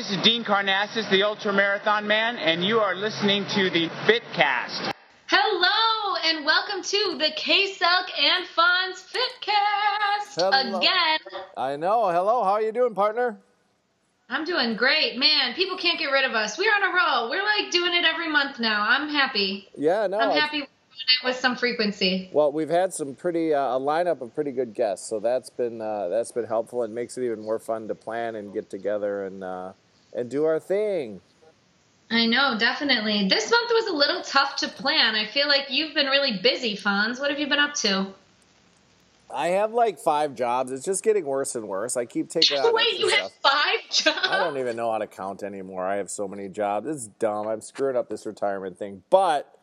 this is Dean Karnazes, the Ultra Marathon Man, and you are listening to the Fitcast. Hello, and welcome to the K-Suck and Fonz Fitcast Hello. again. I know. Hello. How are you doing, partner? I'm doing great, man. People can't get rid of us. We're on a roll. We're like doing it every month now. I'm happy. Yeah. No. I'm I- happy we're doing it with some frequency. Well, we've had some pretty uh, a lineup of pretty good guests, so that's been uh, that's been helpful and makes it even more fun to plan and get together and uh, and do our thing. I know, definitely. This month was a little tough to plan. I feel like you've been really busy, Fonz. What have you been up to? I have like five jobs. It's just getting worse and worse. I keep taking on Wait, you have five jobs? I don't even know how to count anymore. I have so many jobs. It's dumb. I'm screwing up this retirement thing, but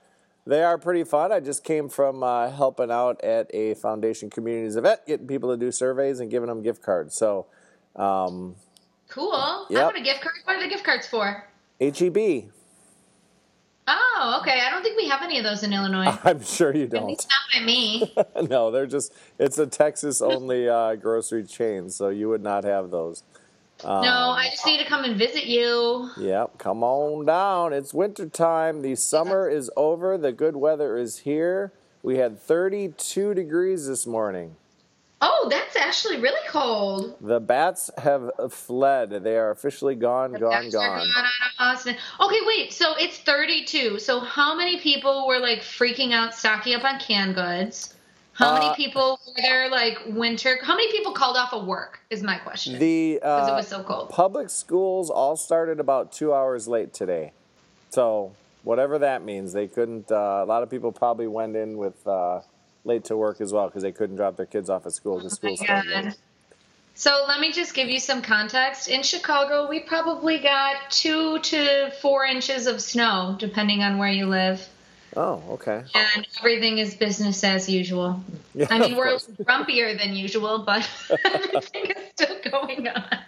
they are pretty fun. I just came from uh, helping out at a foundation communities event, getting people to do surveys and giving them gift cards. So, um, Cool. I Yep. want a gift card. What are the gift cards for? HEB. Oh, okay. I don't think we have any of those in Illinois. I'm sure you don't. At least not by me. no, they're just it's a Texas only uh, grocery chain, so you would not have those. Um, no, I just need to come and visit you. Yep, come on down. It's winter time. The summer is over. The good weather is here. We had 32 degrees this morning. Oh, that's actually really cold. The bats have fled. They are officially gone, gone, That's gone. out of Austin. Okay, wait. So it's 32. So how many people were like freaking out, stocking up on canned goods? How Uh, many people were there like winter? How many people called off of work? Is my question. The Because uh, it was so cold. public schools all started about two hours late today. So whatever that means, they couldn't. Uh, a lot of people probably went in with uh, late to work as well because they couldn't drop their kids off at school because Oh school started. So let me just give you some context. In Chicago, we probably got two to four inches of snow, depending on where you live. Oh, okay. and everything is business as usual. Yeah, I mean, we're grumpier than usual, but everything is still going on.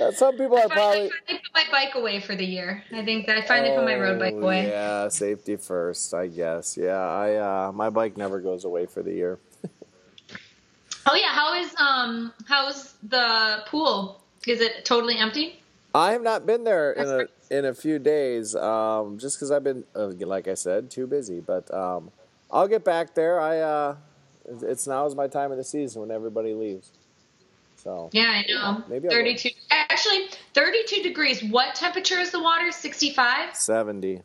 Uh, Some people I are finally, probably. finally put my bike away for the year. I think that I finally put my road bike Oh, away. Yeah, safety first, I guess. Yeah, I uh, my bike never goes away for the year. Oh yeah, how is um how's the pool? Is it totally empty? I have not been there in a in a few days, um, just because I've been, uh, like I said, too busy. But um, I'll get back there. I uh, it's now is my time of the season when everybody leaves. So Yeah, I know. Maybe I 32. Actually, 32 degrees. What temperature is the water? 65? 70.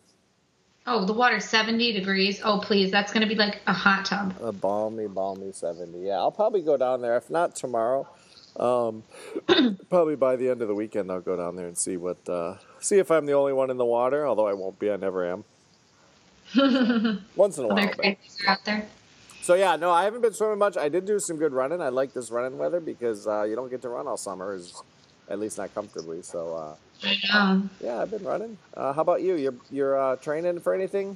Oh, the water's 70 degrees. Oh, please, that's gonna be like a hot tub. a balmy, balmy seventy. Yeah, I'll probably go down there. If not tomorrow, um, probably by the end of the weekend, I'll go down there and see what uh, see if I'm the only one in the water. Although I won't be. I never am. Once in a while. Other crazies are out there. So yeah, no, I haven't been swimming much. I did do some good running. I like this running weather because uh, you don't get to run all summer, is at least not comfortably. So uh, know. yeah, I've been running. Uh, how about you? You're you're uh, training for anything?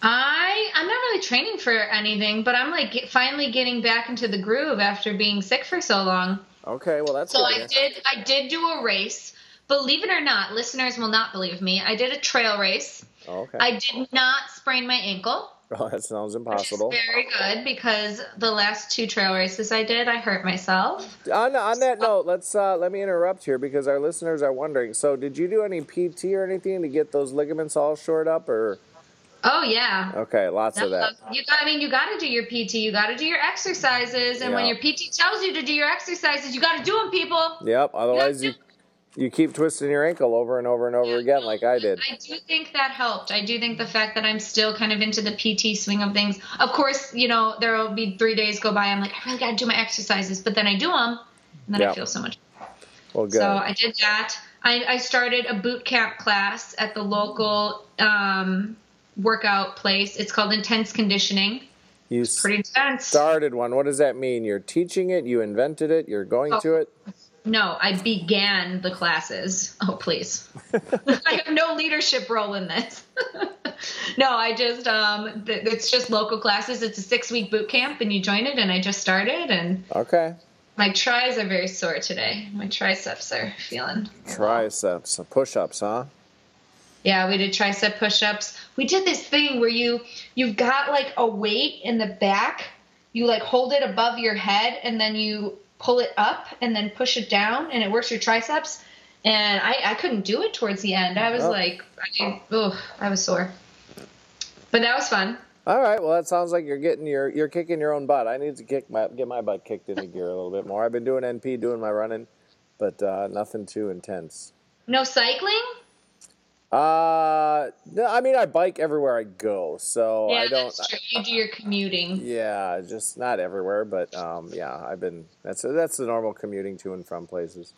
I I'm not really training for anything, but I'm like get, finally getting back into the groove after being sick for so long. Okay, well that's So good. I did I did do a race. Believe it or not, listeners will not believe me. I did a trail race. Oh, okay. I did not sprain my ankle, oh, that sounds impossible. very good because the last two trail races I did, I hurt myself. On, on that note, let's uh, let me interrupt here because our listeners are wondering. So, did you do any PT or anything to get those ligaments all shored up, or Oh yeah. okay, lots of that. You got, I mean, you got to do your PT. You got to do your exercises, and when your PT tells you to do your exercises, you got to do them, people. Yep. Otherwise, you you keep twisting your ankle over and over and over again, like I did. I do think that helped. I do think the fact that I'm still kind of into the PT swing of things. Of course, you know, there will be three days go by. I'm like, I really got to do my exercises, but then I do them, and then Yeah. I feel so much. Better. Well, good. So I did that. I, I started a boot camp class at the local um, workout place. It's called Intense Conditioning. you Pretty intense. started one. What does that mean? You're teaching it. You invented it. You're going Oh. to it. No, I began the classes. Oh, please. I have no leadership role in this. no, I just um th- it's just local classes. It's a 6-week boot camp and you join it and I just started and Okay. my tries are very sore today. My triceps are feeling. Triceps, push-ups, huh? Yeah, we did tricep push-ups. We did this thing where you you've got like a weight in the back. You like hold it above your head and then you pull it up and then push it down and it works your triceps. and I, I couldn't do it towards the end. I was Oh. like, I, ugh, I was sore. But that was fun. All right. Well, that sounds like you're getting your you're kicking your own butt. I need to kick my get my butt kicked into gear a little bit more. I've been doing NP, doing my running, but uh, nothing too intense. No cycling? Uh, no, I mean I bike everywhere I go, so yeah, I don't. that's true. You do your commuting. Yeah, just not everywhere, but um, yeah, I've been. That's that's the normal commuting to and from places.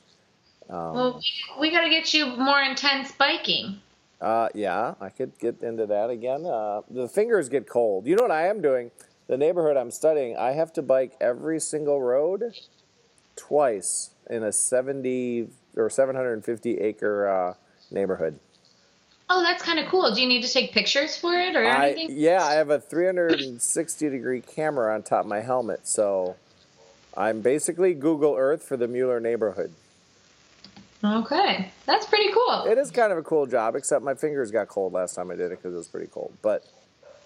Um, Well, we, we got to get you more intense biking. Uh, yeah, I could get into that again. Uh, the fingers get cold. You know what I am doing? The neighborhood I'm studying, I have to bike every single road twice in a 70 or 750 acre uh, neighborhood. Oh, that's kind of cool. Do you need to take pictures for it or I, anything? yeah, I have a 360 degree camera on top of my helmet, so I'm basically Google Earth for the Mueller neighborhood. Okay, that's pretty cool. It is kind of a cool job, except my fingers got cold last time I did it because it was pretty cold. But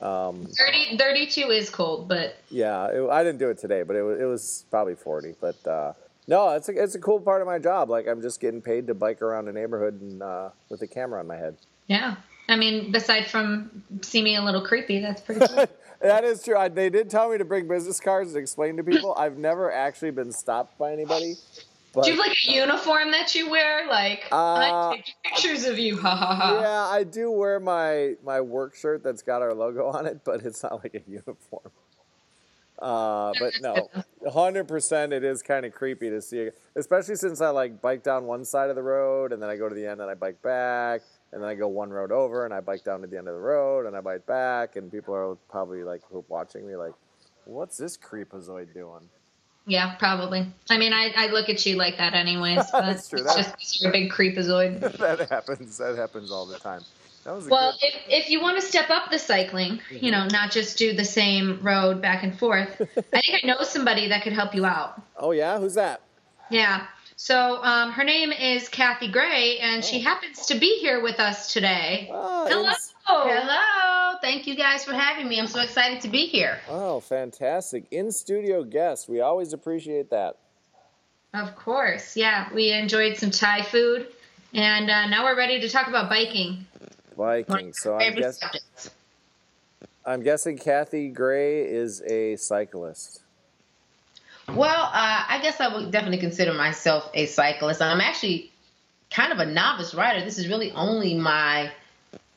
um, 30, 32 is cold, but Yeah, it, I didn't do it today, but it was, it was probably 40. But uh, no, it's a, it's a cool part of my job. Like I'm just getting paid to bike around a neighborhood and uh, with a camera on my head. Yeah. I mean, aside from seeming a little creepy, that's pretty cool. That is true. I, they did tell me to bring business cards and explain to people. I've never actually been stopped by anybody. But Do you have like a uniform that you wear? Like, Uh, I take pictures of you, ha ha ha. yeah, I do wear my my work shirt that's got our logo on it, but it's not like a uniform. Uh, but no, hundred percent, it is kind of creepy to see, especially since I like bike down one side of the road and then I go to the end and I bike back, and then I go one road over and I bike down to the end of the road and I bike back, and people are probably like watching me like, "What's this creepazoid doing?" Yeah, probably. I mean, I, I look at you like that anyways, but That's true. it's That- just a big creepazoid. that happens. That happens all the time. That was Well, good. if, if you want to step up the cycling, mm-hmm. you know, not just do the same road back and forth, I think I know somebody that could help you out. Oh yeah, who's that? Yeah. So um, her name is Kathy Gray, and she happens to be here with us today. Oh, Hello. it's- Hello. Thank you guys for having me. I'm so excited to be here. Oh, fantastic. In studio guest. We always appreciate that. Of course. Yeah, we enjoyed some Thai food, and uh, now we're ready to talk about biking. Biking. So I'm, guess, subjects. I'm guessing Kathy Gray is a cyclist. Well, uh, I guess I would definitely consider myself a cyclist. I'm actually kind of a novice rider. This is really only my.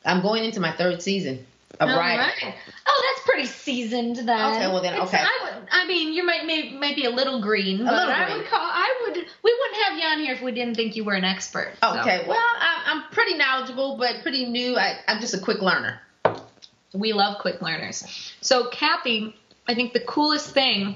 I'm going into my third season of All riding. right. Oh, that's pretty seasoned then. Okay, well then, It's- okay. I, would, I mean, you might may, might be a little green, but little green. I would call. I would. We wouldn't have you on here if we didn't think you were an expert. so. Okay, well, I'm, I'm pretty knowledgeable, but pretty new. I, I'm just a quick learner. We love quick learners. So, Kathy, I think the coolest thing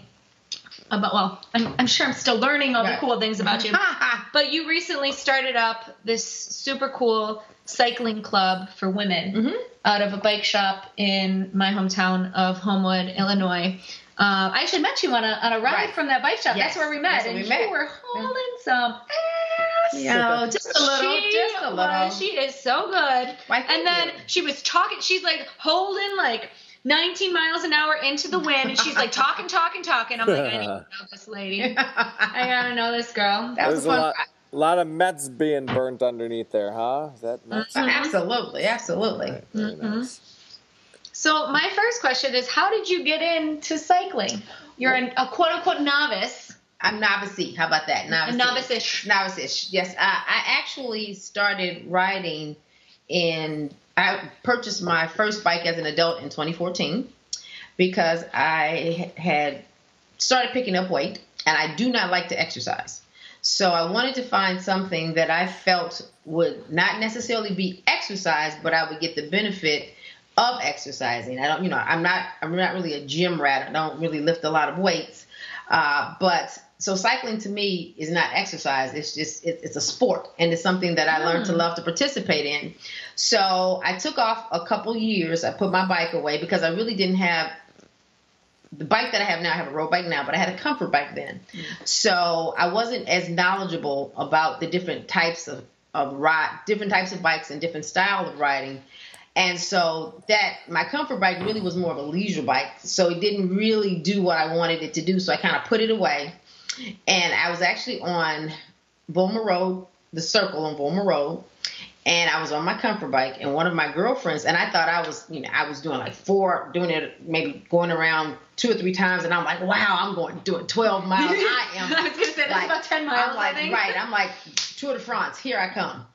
about well, I'm, I'm sure I'm still learning all the cool things about you. But you recently started up this super cool cycling club for women Mhm. out of a bike shop in my hometown of Homewood, Illinois. Uh, I actually met you on a on a ride Right. from that bike shop. Yes, That's where we met, and we you met. were hauling some ass. Know, just a little, She just a little. was- she is so good. Why, and then you. she was talking. She's like holding like 19 miles an hour into the wind, and she's like talking, talking, talking. I'm like, I need to know this lady. I gotta know this girl. That was There's a fun lot, ride. lot of Mets being burnt underneath there, huh? Is that Mets? Mhm. Absolutely, absolutely. Very Mhm. nice. So my first question is, how did you get into cycling? You're an, a quote unquote novice. I'm novice. How about that? Novice. A novice-ish. Novice-ish. Yes, I, I actually started riding in. I purchased my first bike as an adult in 2014 because I had started picking up weight and I do not like to exercise. So I wanted to find something that I felt would not necessarily be exercise, but I would get the benefit of exercising. I don't, you know, I'm not, I'm not really a gym rat. I don't really lift a lot of weights, uh, but so cycling to me is not exercise. It's just, it, it's a sport, and it's something that I learned to Mm. love to participate in. So I took off a couple years. I put my bike away because I really didn't have the bike that I have now, I have a road bike now, but I had a comfort bike then. So I wasn't as knowledgeable about the different types of, of ride, different types of bikes and different style of riding. And so that my comfort bike really was more of a leisure bike. So it didn't really do what I wanted it to do. So I kind of put it away. And I was actually on Vollmer Road the circle on Vollmer Road, and I was on my comfort bike, and one of my girlfriends, and I thought I was, you know, I was doing like four, doing it maybe going around two or three times, and I'm like, wow, I'm going doing 12 miles. I am. I was gonna say that's like, about 10 miles. I'm like, right. I'm like Tour de France. Here I come.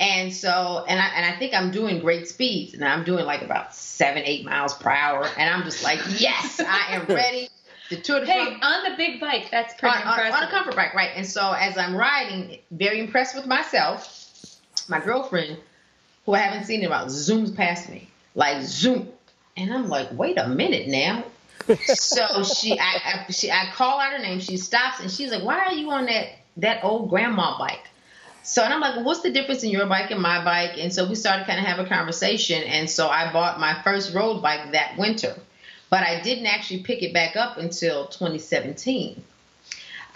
And so, and I and I think I'm doing great speeds, and I'm doing like about seven, eight miles per hour, and I'm just like, yes, I am ready. The Tour de Hey, France on the big bike, that's on, pretty on, impressive. on a comfort bike, right? And so as I'm riding, very impressed with myself, my girlfriend, who I haven't seen in about, zooms past me, like zoom, and I'm like, wait a minute now. so she, I, I, she, I call out her name. She stops and she's like, "Why are you on that that old grandma bike?" So and I'm like, well, "What's the difference in your bike and my bike?" And so we started kind of have a conversation. And so I bought my first road bike that winter, but I didn't actually pick it back up until 2017.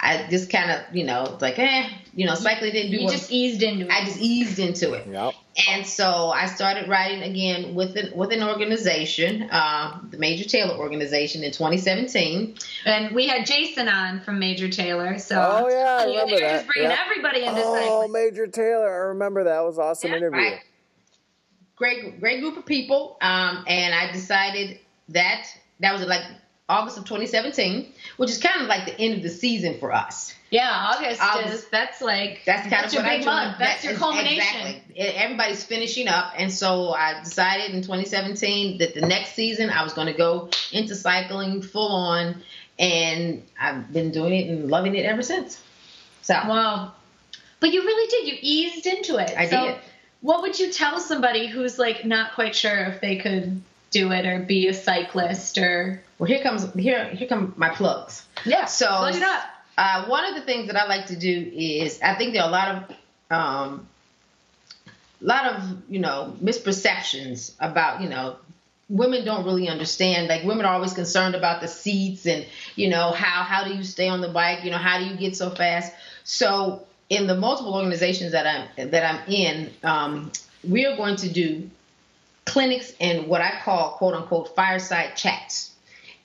I just kind of, you know, like, eh, you know, cycling didn't do you what just eased into it. I just eased into it. Yep. And so I started writing again with an with an organization, uh, the Major Taylor organization, in 2017. and we had Jason on from Major Taylor. So Oh, yeah, I they're remember that. just bringing Yep. everybody into Oh, cycling. Major Taylor. I remember that. It was an awesome Yeah, interview. Right. Great, great group of people. Um, and I decided that that was like August of 2017, which is kind of like the end of the season for us. Yeah, August August. is that's like That's kind that's of your big month. That's That your culmination. Exactly. Everybody's finishing up, and so I decided in 2017 that the next season I was going to go into cycling full on, and I've been doing it and loving it ever since. So Wow. But you really did. You eased into it. I So did. What would you tell somebody who's like not quite sure if they could do it or be a cyclist or Well, here comes here here come my plugs. yeah? So plug it up. Uh, one of the things that I like to do is I think there are a lot of um, lot of you know misperceptions about you know women don't really understand like women are always concerned about the seats and you know how how do you stay on the bike you know how do you get so fast so in the multiple organizations that i'm that i'm in um, we are going to do clinics and what i call quote unquote fireside chats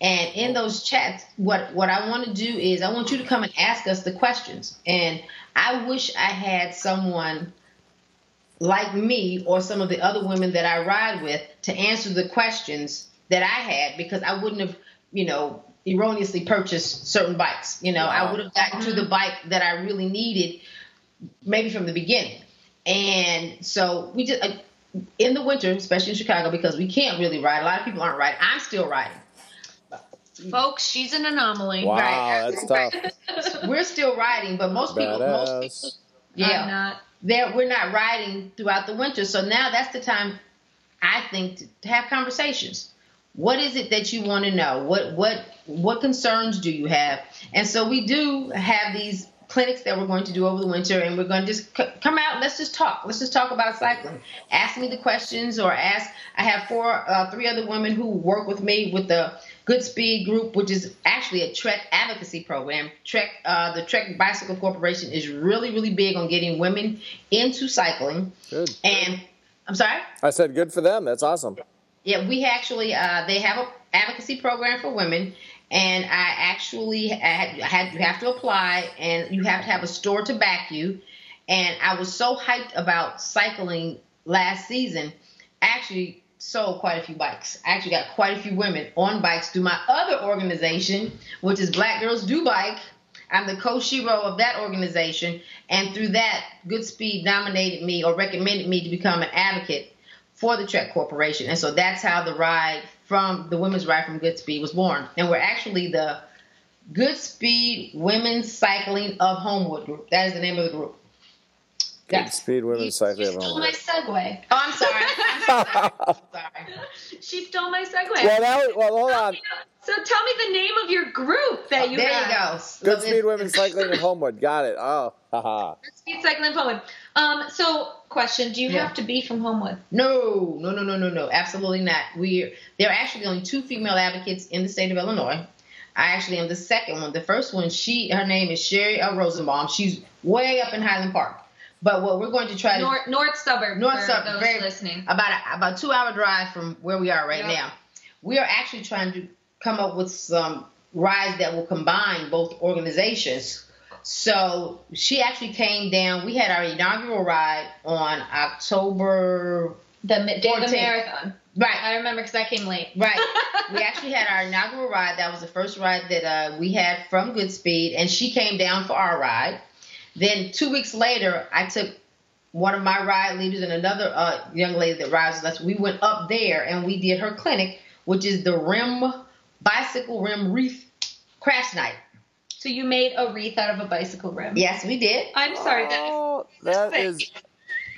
and in those chats, what what I want to do is I want you to come and ask us the questions. And I wish I had someone like me or some of the other women that I ride with to answer the questions that I had because I wouldn't have, you know, erroneously purchased certain bikes. You know, I would have gotten to the mm-hmm. bike that I really needed maybe from the beginning. And so we just in the winter, especially in Chicago, because we can't really ride. A lot of people aren't riding. I'm still riding. Folks, she's an anomaly. Wow, Right. that's tough. We're still riding, but most people, most people, yeah, I'm not. they're, we're not riding throughout the winter. So now that's the time, I think, to, to have conversations. What is it that you want to know? What what what concerns do you have? And so we do have these clinics that we're going to do over the winter, and we're going to just c- come out. Let's just talk. Let's just talk about cycling. Ask me the questions, or ask. I have four, uh, three other women who work with me with the Goodspeed Group, which is actually a Trek advocacy program. Trek, uh, the Trek Bicycle Corporation is really, really big on getting women into cycling. Good. And I'm sorry. I said good for them. That's awesome. Yeah, we actually uh, they have a advocacy program for women, and I actually had, you have to apply, and you have to have a store to back you. And I was so hyped about cycling last season. I actually sold quite a few bikes. I actually got quite a few women on bikes through my other organization, which is Black Girls Do Bike. I'm the co-shero of that organization, and through that, Goodspeed nominated me or recommended me to become an advocate for the Trek Corporation. And so that's how the ride from the women's ride from Goodspeed was born. And we're actually the Goodspeed Women's Cycling of Homewood group. That is the name of the group. Good Yes. speed women You, cycling. you stole my segue. Oh, I'm sorry. I'm sorry. I'm sorry. She stole my segue. well, that well, hold on. So tell me the name of your group that you there have. you go. Good So speed this- cycling in Homewood. Got it. Oh, haha. Speed Cycling of Homewood. Um, so question, do you Yeah. have to be from Homewood? No, no, no, no, no, no. Absolutely not. We there are actually only two female advocates in the state of Illinois. I actually am the second one. The first one, she her name is Sherry L. Rosenbaum. She's way up in Highland Park. But what we're going to try to North North suburb. North suburb, very- listening. about a, about two hour drive from where we are right Yep. now. We are actually trying to come up with some rides that will combine both organizations. So she actually came down. We had our inaugural ride on October. The day of the 14th. marathon. Right. I remember because I came late. Right. we actually had our inaugural ride. That was the first ride that uh, we had from Goodspeed, and she came down for our ride. Then two weeks later, I took one of my ride leaders and another uh, young lady that rides with us. We went up there and we did her clinic, which is the rim bicycle rim wreath crash night. So you made a wreath out of a bicycle rim. Yes, we did. I'm sorry. That oh, is Oh, that is.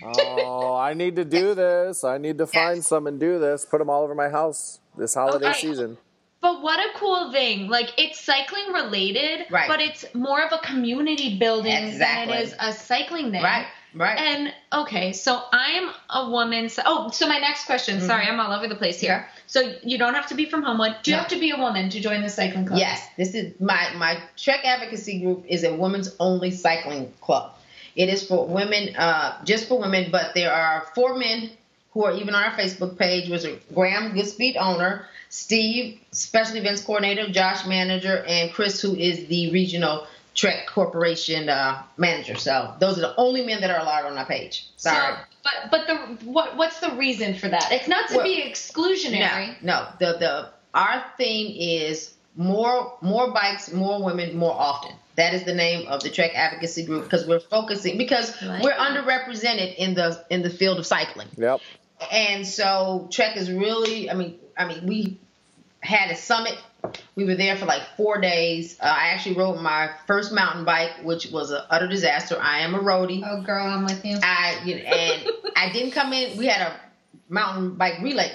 Oh, I need to do this. I need to find Yes. some and do this. Put them all over my house this holiday Okay. season. But what a cool thing. Like it's cycling related, Right. but it's more of a community building Exactly. than it is a cycling thing. Right. Right. And okay, so I'm a woman. So, oh, so my next question. Sorry, I'm all over the place here. So you don't have to be from Homewood. Do you No. have to be a woman to join the cycling club? Yes, this is my my Trek advocacy group is a women's only cycling club. It is for women, uh, just for women, but there are four men who are even on our Facebook page. Was Graham Goodspeed owner, Steve special events coordinator, Josh manager, and Chris who is the regional Trek Corporation uh, manager. So those are the only men that are allowed on our page. So, Sorry. but but the what what's the reason for that? It's not to Well, be exclusionary. No, no. The the our theme is more more bikes, more women, more often. That is the name of the Trek advocacy group because we're focusing because Right. we're underrepresented in the in the field of cycling, Yep. and so Trek is really. I mean, I mean, we had a summit. We were there for like four days. Uh, I actually rode my first mountain bike, which was an utter disaster. I am a roadie. Oh, girl, I'm with you. I you know, and I didn't come in. We had a mountain bike relay,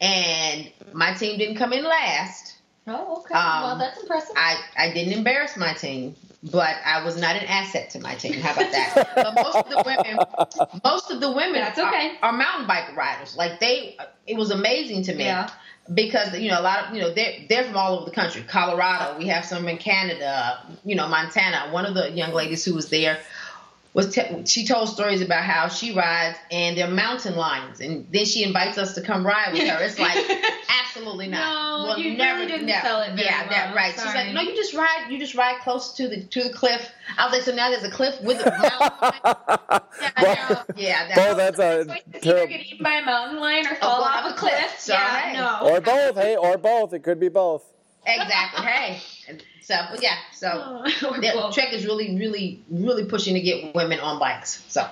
and my team didn't come in last. Oh, okay. Um, well, that's impressive. I I didn't embarrass my team, but I was not an asset to my team. How about that? but most of the women, most of the women, That's okay. are, are mountain bike riders. Like they, it was amazing to me. Yeah. Because you know a lot of you know they're they're from all over the country. Colorado, we have some in Canada, you know Montana. One of the young ladies who was there was te- she told stories about how she rides and they're mountain lions, and then she invites us to come ride with her. It's like absolutely not. No, you really didn't sell it very yeah, that well. right. She's like, no, you just ride, you just ride close to the to the cliff. I was like, so now there's a cliff with a mountain. lion? yeah, I yeah, that, Well, that's a Like, either terrible. get eaten by a mountain lion or fall off off a a cliff. cliff. So, yeah, hey. no. Or both. Hey, or both. It could be both. exactly. hey, And so yeah, so Or yeah. Trek is really, really, really pushing to get women on bikes. So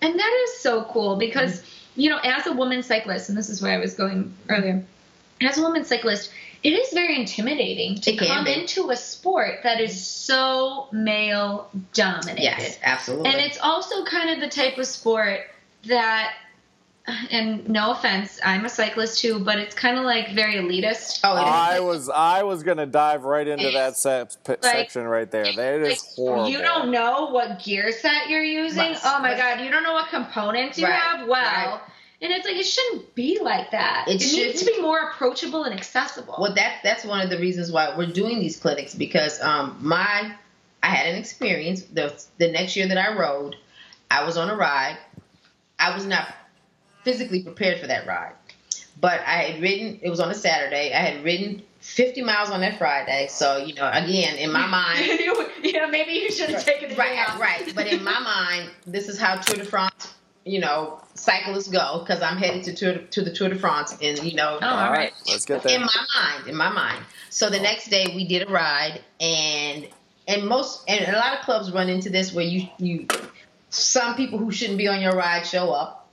And that is so cool because, mm-hmm. you know, as a woman cyclist, and this is where I was going earlier, as a woman cyclist, it is very intimidating to come be. into a sport that is so male dominated. yes, absolutely. And it's also kind of the type of sport that, and no offense, I'm a cyclist too, but it's kind of like very elitist. oh, it is. I was I was gonna dive right into that se- p- section right there. That is Like, horrible. You don't know what gear set you're using. Right. Oh my Right. god, you don't know what components you Right. have. Well, Right. and it's like it shouldn't be like that. It It, needs should- to be more approachable and accessible. Well, that's that's one of the reasons why we're doing these clinics because um my I had an experience the the next year that I rode, I was on a ride. I was not physically prepared for that ride, but I had ridden. It was on a Saturday. I had ridden 50 miles on that Friday. So you know, again, in my mind, you, you know, maybe you should have taken it right, off. right. But in my mind, this is how Tour de France, you know, cyclists go because I'm headed to Tour to the Tour de France, and you know, Oh, all right. Let's get in my mind, in my mind. So the next day we did a ride, and and most and a lot of clubs run into this where you you some people who shouldn't be on your ride show up.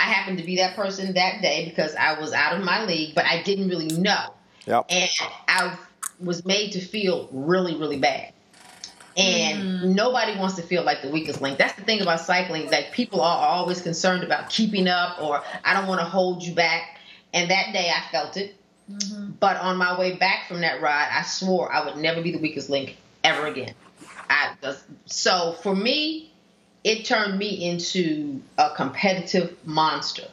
I happened to be that person that day because I was out of my league, but I didn't really know Yep. and I was made to feel really, really bad. And Mm. nobody wants to feel like the weakest link. That's the thing about cycling. Like people are always concerned about keeping up, or I don't want to hold you back. And that day I felt it. Mm-hmm. But on my way back from that ride, I swore I would never be the weakest link ever again. I just, so for me, it turned me into a competitive monster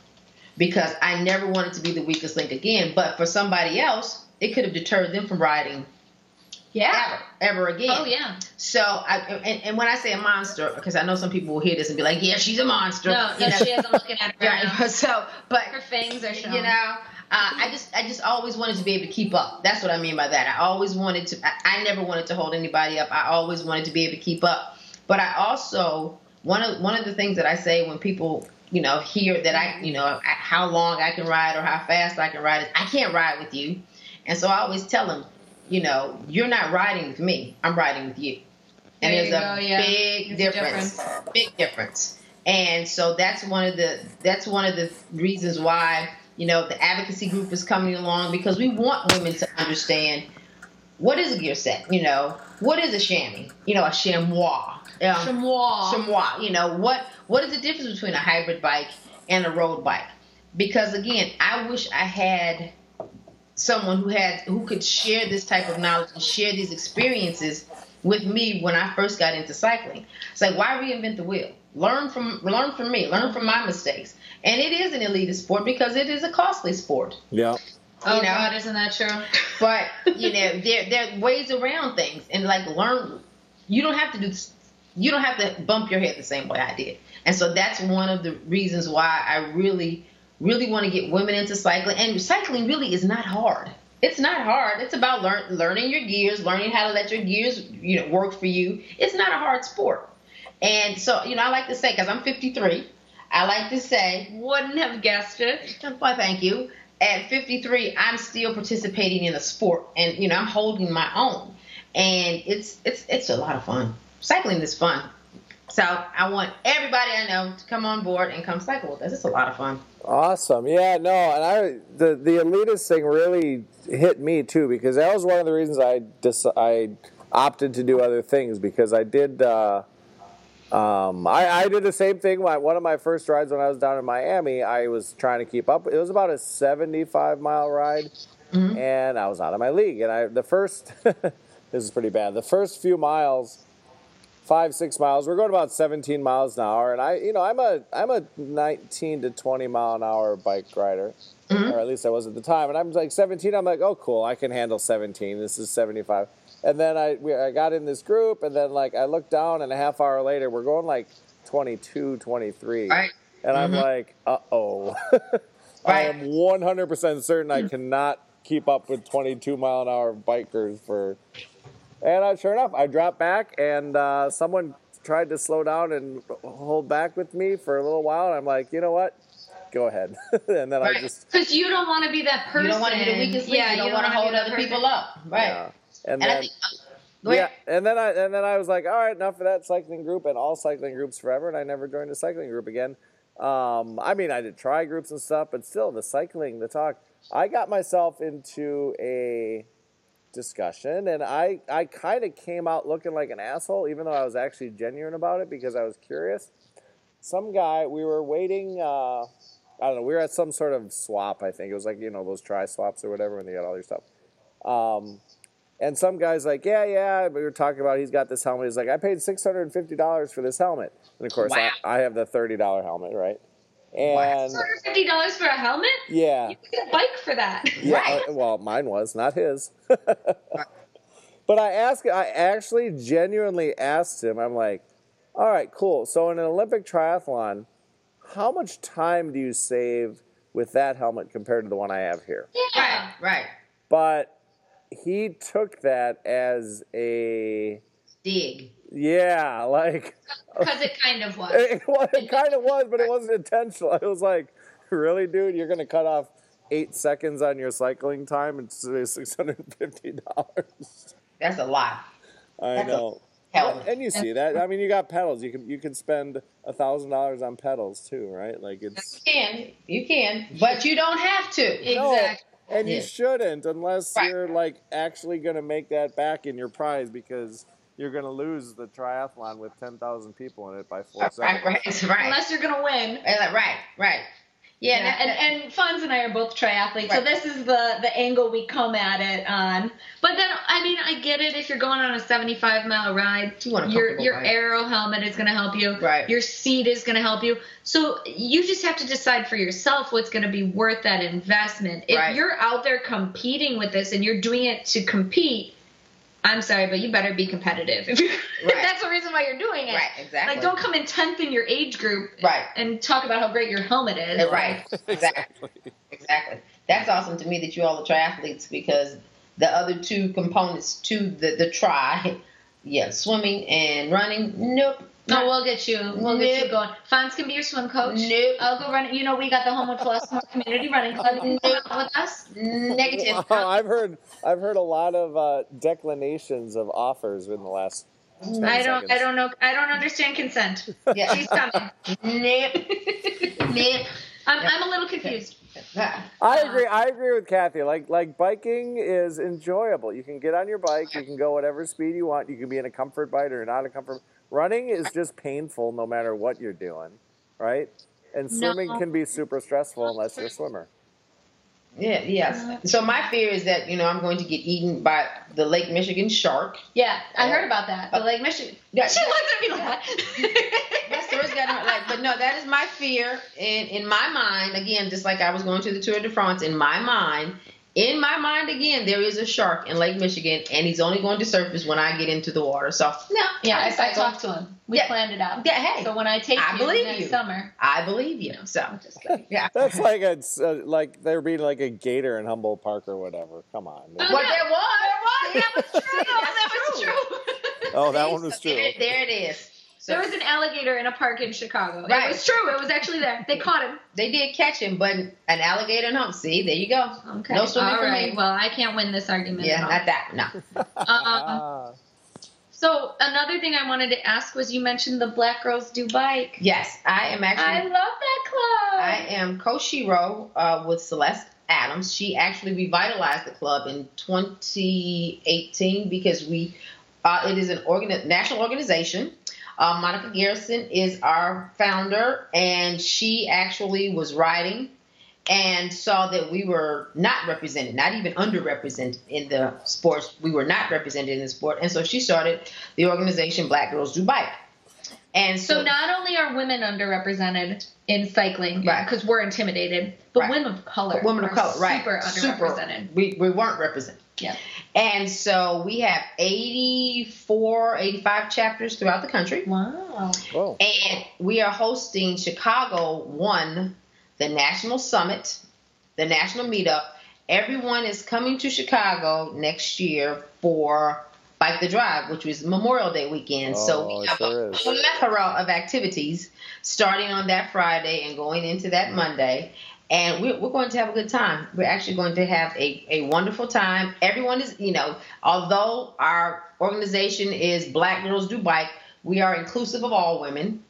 because I never wanted to be the weakest link again. But for somebody else, it could have deterred them from riding Yeah. ever, ever again. Oh yeah. So, I, and, and when I say a monster, because I know some people will hear this and be like, "Yeah, she's a monster." No, you no, know? she is. I'm looking at her right now. So, but Her fangs are showing. you know, uh, I just I just always wanted to be able to keep up. That's what I mean by that. I always wanted to. I, I never wanted to hold anybody up. I always wanted to be able to keep up. But I also one of one of the things that I say when people you know hear that I you know how long I can ride or how fast I can ride is I can't ride with you, and so I always tell them, you know, you're not riding with me. I'm riding with you. And There there's you a go, yeah. big There's a difference. Big difference. And so that's one of the that's one of the reasons why you know the advocacy group is coming along because we want women to understand what is a gear set. You know what is a chamois. You know a chamois. Um, Chamois. chamois. You know what what is the difference between a hybrid bike and a road bike? Because again, I wish I had someone who had who could share this type of knowledge and share these experiences with me when I first got into cycling. It's like why reinvent the wheel? Learn from learn from me, learn from my mistakes. And it is an elitist sport because it is a costly sport. Yeah. Oh you know. God, isn't that true? But you know, there there are ways around things and like learn you don't have to do this you don't have to bump your head the same way I did. And so that's one of the reasons why I really, really want to get women into cycling. And cycling really is not hard. It's not hard. It's about learn, learning your gears, learning how to let your gears, you know, work for you. It's not a hard sport. And so, you know, I like to say, because I'm 53, I like to say, Wouldn't have guessed it. why, thank you. At 53, I'm still participating in a sport, and you know, I'm holding my own, and it's it's it's a lot of fun. Cycling is fun, so I want everybody I know to come on board and come cycle with us. It's a lot of fun. Awesome. Yeah, no, and I the the elitist thing really hit me too because that was one of the reasons I dis- I opted to do other things because I did uh, um, I, I did the same thing. My, one of my first rides when I was down in Miami, I was trying to keep up. It was about a 75 mile ride, and I was out of my league. And I the first this is pretty bad. The first few miles five six miles. We're going about 17 miles an hour and i you know i'm a i'm a 19 to 20 mile an hour bike rider mm-hmm. or at least i was at the time. And i'm like 17 i'm like oh cool i can handle 17 this is 75 and then i we, i got in this group and then like i looked down and a half hour later we're going like 22 23 Right. and i'm mm-hmm. like uh-oh. I am 100% certain i mm. cannot keep up with 22 mile an hour bikers for and uh, sure enough, I dropped back, and uh, someone tried to slow down and hold back with me for a little while. And I'm like, you know what? Go ahead. and then I just Because you don't want to be that person. You don't want to be the weakest link. Yeah, you don't, wanna want to hold other person. people up, right? yeah. And, And I then think, yeah, and then I and then I was like, all right, enough of that cycling group and all cycling groups forever. And I never joined a cycling group again. Um, I mean, I did try groups and stuff, but still, the cycling, the talk. I got myself into a discussion and I, I kind of came out looking like an asshole even though I was actually genuine about it because I was curious. Some guy, we were waiting, uh, I don't know, we were at some sort of swap, I think. It was like, you know, those tri swaps or whatever when they got all their stuff. Um, and some guy's like, yeah, yeah. We were talking about he's got this helmet. He's like, I paid six hundred and fifty dollars for this helmet, and of course, Wow. I, I have the thirty dollar helmet, right? And Fifty dollars for a helmet? yeah, You can get a bike for that. yeah. Right. uh, well, mine was not his. but I asked, I actually genuinely asked him. I'm like, all right, cool. So in an Olympic triathlon, how much time do you save with that helmet compared to the one I have here? Yeah. Right, right. But he took that as a Dig. Yeah, like Because it kind of was. it, well, it kind of was, but it wasn't intentional. It was like, really, dude, you're gonna cut off eight seconds on your cycling time and six hundred and fifty dollars. That's a lot. I That's know. helmet. And you see that. I mean, you got pedals. You can you can spend a thousand dollars on pedals too, right? Like it's You can, you can, but you don't have to. No, Exactly. and you shouldn't unless Right. you're like actually gonna make that back in your prize because you're gonna lose the triathlon with ten thousand people in it by four Right, seconds. right, right. Unless you're gonna win. Uh, Right, right. Yeah, Yeah, and, that- and Fonz and I are both triathletes, so this is the the angle we come at it on. But then, I mean, I get it. If you're going on a 75 mile ride, You want a your comfortable your ride. aero helmet is going to help you. Right. Your seat is going to help you. So you just have to decide for yourself what's going to be worth that investment. If Right. you're out there competing with this and you're doing it to compete. I'm sorry, but you better be competitive. If, Right. that's the reason why you're doing it. Right, exactly. Like, don't come in 10th in your age group Right. and talk about how great your helmet is. Right, exactly, exactly. that's awesome to me that you all are triathletes because the other two components to the the try, yeah, swimming and running. Nope. No, we'll get you. We'll get you going. Fonz can be your swim coach. Nope. I'll go run. You know, we got the Homewood Plus Community Running Club. Come with us. Negative. Wow, I've heard I've heard a lot of uh, declinations of offers in the last. 10 I don't. seconds. I don't know. I don't understand consent. Yeah. She's coming. Nope. Nope. I'm, I'm a little confused. I agree. I agree with Kathy. Like like biking is enjoyable. You can get on your bike. You can go whatever speed you want. You can be in a comfort bike or not a comfort. Running is just painful no matter what you're doing, right? And swimming No. can be super stressful unless you're a swimmer. Yeah, yes. Mm-hmm. So my fear is that you know I'm going to get eaten by the Lake Michigan shark. Yeah, I heard about that. The Lake Michigan. Yeah, She looked at me like that that. story's got like, but no, that is my fear. In in my mind, again, just like I was going to the Tour de France, in my mind, in my mind, again, there is a shark in Lake Michigan, and he's only going to surface when I get into the water. So no, Yeah, I, I, I cycle. talked to him. We Yeah. planned it out. Yeah, hey, So when I take I you believe next you. summer, I believe you. So just kidding. yeah, That's like a uh, like there being like a gator in Humboldt Park or whatever. Come on. Oh, what yeah. there was, That was true. See, that was that's true. Oh, that one was so true. There, there it is. So There was an alligator in a park in Chicago. Right. It was true. It was actually there. They caught him. they did catch him, but an alligator no. See, there you go. Okay. No swimming All for right. me. Well, I can't win this argument. Yeah, not that. No. Um, so another thing I wanted to ask was you mentioned the Black Girls Do Bike. Yes, I am actually. I love that club. I am co-shero uh, with Celeste Adams. She actually revitalized the club in 2018 because we uh, it is an organi- national organization. Uh, Monica Garrison is our founder, and she actually was riding and saw that we were not represented, not even underrepresented in the sports. We were not represented in the sport, and so she started the organization Black Girls Do Bike. And so, so not only are women underrepresented in cycling Right. because we're intimidated, but Right. women of color, women of color, right? super underrepresented. We, we weren't represented. Yeah. And so we have 84, 85 chapters throughout the country. Wow. Whoa. And we are hosting Chicago One, the national summit, the national meetup. Everyone is coming to Chicago next year for Bike the Drive, which was Memorial Day weekend. so Oh, we have sure a is. plethora of activities starting on that Friday and going into that Monday. And we're, we're going to have a good time. We're actually going to have a, a wonderful time. Everyone is, you know, although our organization is Black Girls Do Bike, we are inclusive of all women.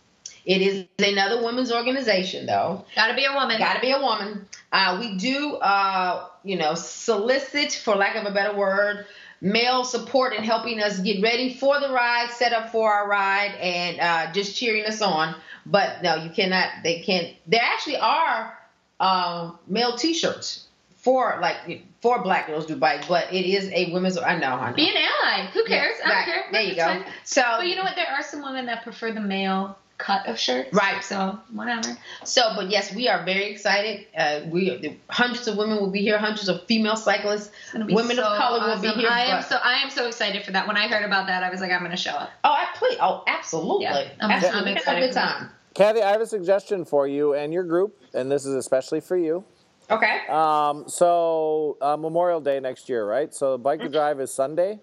It is another women's organization, though. Got to be a woman. Got to be a woman. Uh, we do, uh, you know, solicit, for lack of a better word, male support in helping us get ready for the ride, set up for our ride, and uh, just cheering us on. But no, you cannot. They can't. There actually are um, male T-shirts for like for Black Girls Do Bike, but it is a women's. I know. I know. Be an ally. Who cares? I don't Right. care. There you go. fine. So, But you know what? There are some women that prefer the male cut of shirts. Right. So whatever. So, but yes, we are very excited. Uh, we the, hundreds of women will be here, hundreds of female cyclists. It's gonna Women of so color will be here, I am so I am so excited for that. When I heard about that, I was like, I'm gonna show up. Oh, I please. Oh, absolutely. Yeah, I'm- absolutely. I'm We're gonna have a excited good for that. time. Kathy, I have a suggestion for you and your group, and this is especially for you. Okay. Um, so uh, Memorial Day next year, right? So the Bike the Drive is Sunday.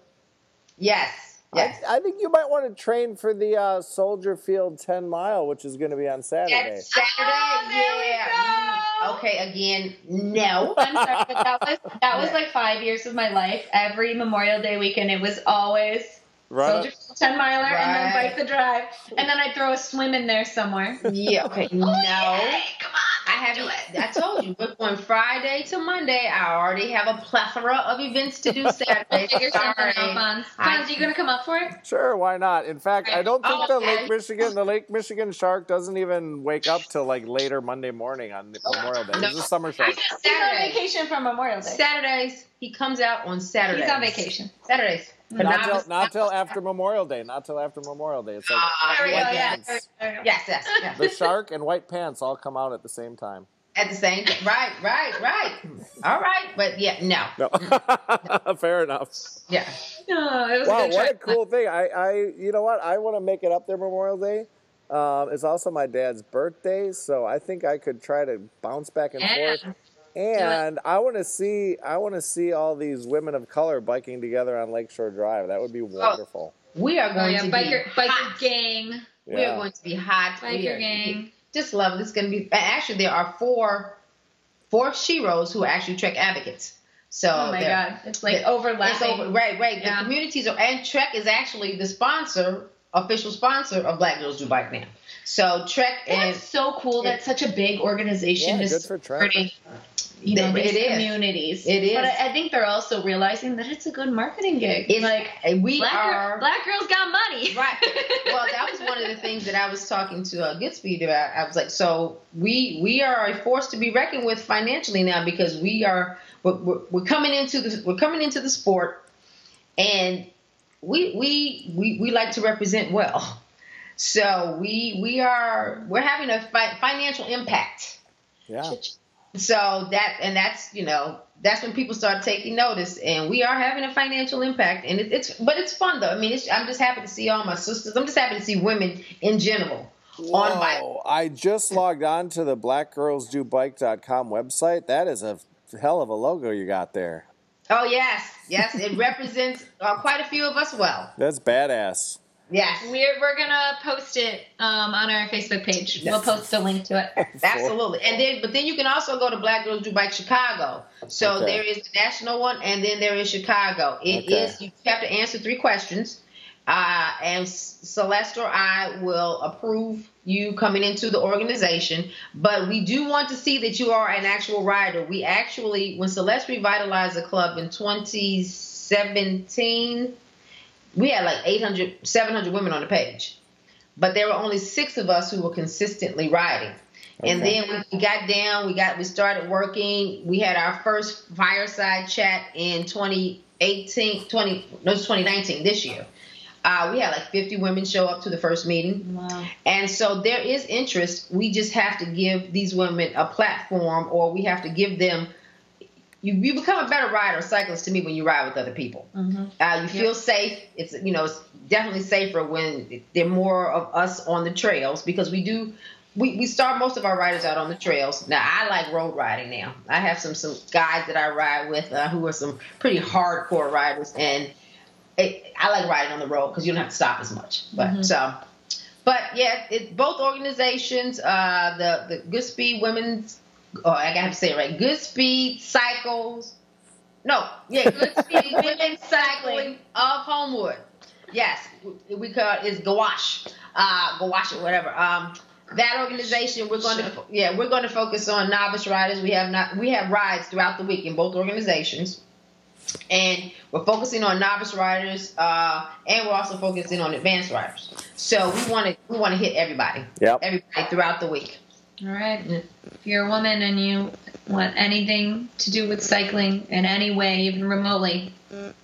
Yes. Yes. I, I think you might want to train for the uh, Soldier Field 10 mile, which is going to be on Saturday. That's Saturday. Oh, there we yeah. go. Okay. Again, no. I'm sorry, but that was that was like five years of my life. Every Memorial Day weekend, it was always Run Soldier Field ten miler and then bike the drive, and then I would throw a swim in there somewhere. yeah. Okay. No. Yay, come on. I haven't. I told you, we're going Friday to Monday. I already have a plethora of events to do Saturday. Figure something out, Fonz. Fonz, you gonna come up for it? Sure, why not? In fact, I don't think the Oh, Okay. Lake Michigan, the Lake Michigan shark doesn't even wake up till like later Monday morning on Memorial Day. This is a summer shark. He's on vacation from Memorial Day. Saturdays. He comes out on Saturdays. He's on vacation. Saturdays. But Not not till, not till after Memorial Day. Not till after Memorial Day. It's like There we go. White Yeah. pants. There. Yes, yes, yes. the shark and white pants all come out at the same time. At the same time. Right, right, right. All right. But yeah, no. No, fair enough. Yeah. No, it was Wow, a good what a cool thing! I, I, you know what? I want to make it up there Memorial Day. Um, it's also my dad's birthday, so I think I could try to bounce back and Yeah. forth. And I want to see I want to see all these women of color biking together on Lakeshore Drive. That would be oh, wonderful. We are Oh going yeah, to biker be biker hot. gang, We are going to be hot. We biker are- gang. Just love it. It's going to be. Actually, there are four four sheroes who are actually Trek advocates. So Oh my god, it's like It's overlapping. over, right, right. Yeah. The communities are, and Trek is actually the sponsor, official sponsor of Black Girls Do Bike now. So Trek and That's so cool. That's such a big organization Yeah, to good for Trek. Supporting, you know, It these is. communities. It is. But I, I think they're also realizing that it's a good marketing gig. it's like like we black, are girl, black girls got money. Right. Well, that was one of the things that I was talking to uh, Goodspeed about. I was like, so we we are a force to be reckoned with financially now because we are we're, we're, we're coming into the we're coming into the sport, and we we we, we like to represent well. So we we are we're having a fi- financial impact. Yeah. So that and that's you know that's when people start taking notice, and we are having a financial impact, and it, it's but it's fun though. I mean, it's, I'm just happy to see all my sisters. I'm just happy to see women in general on bike. I just logged on to the blackgirlsdobike.com website. That is a hell of a logo you got there. Oh yes, yes, it represents uh, quite a few of us well. That's badass. Yes, We're we're gonna post it um, on our Facebook page. We'll post a link to it. absolutely. And then, but then you can also go to Black Girls Do Bike Chicago. So Okay. there is the national one, and then there is Chicago. It Okay. is you have to answer three questions, uh, and Celeste or I will approve you coming into the organization. But we do want to see that you are an actual rider. We actually, when Celeste revitalized the club in 2017, we had like 800, 700 women on the page. But there were only six of us who were consistently riding. And then we got down, we got we started working. We had our first fireside chat in 2018, 20 no, it's 2019 this year. Uh, we had like 50 women show up to the first meeting. wow. And so there is interest. We just have to give these women a platform or we have to give them you, you become a better rider or cyclist to me when you ride with other people. Uh, you feel safe. It's you know it's definitely safer when there are more of us on the trails because we do we, we start most of our riders out on the trails. Now I like road riding now. I have some some guys that I ride with uh, who are some pretty hardcore riders and it, I like riding on the road because you don't have to stop as much. But so but yeah, it, both organizations, uh, the the Goodspeed Women's, oh, I gotta say it right, Goodspeed Cycles, no, yeah, Good Speed Women's Cycling of Homewood. Yes, we, we call it's Gouache, uh, Gouache or whatever. Um, that organization, we're going to yeah, we're going to focus on novice riders. We have not we have rides throughout the week in both organizations and we're focusing on novice riders, uh, and we're also focusing on advanced riders. So we want to we want to hit everybody, Yep. everybody throughout the week. All right. If you're a woman and you want anything to do with cycling in any way, even remotely,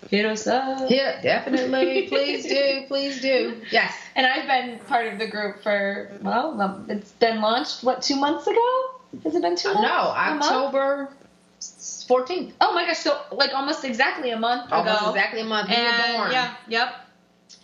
hit us up. Yeah, definitely. please do, please do. Yes. And I've been part of the group for well, um, it's been launched what two months ago? Has it been two months? No. October fourteenth. Oh my gosh! So like almost exactly a month Almost ago. exactly a month. You were born. yeah, yep.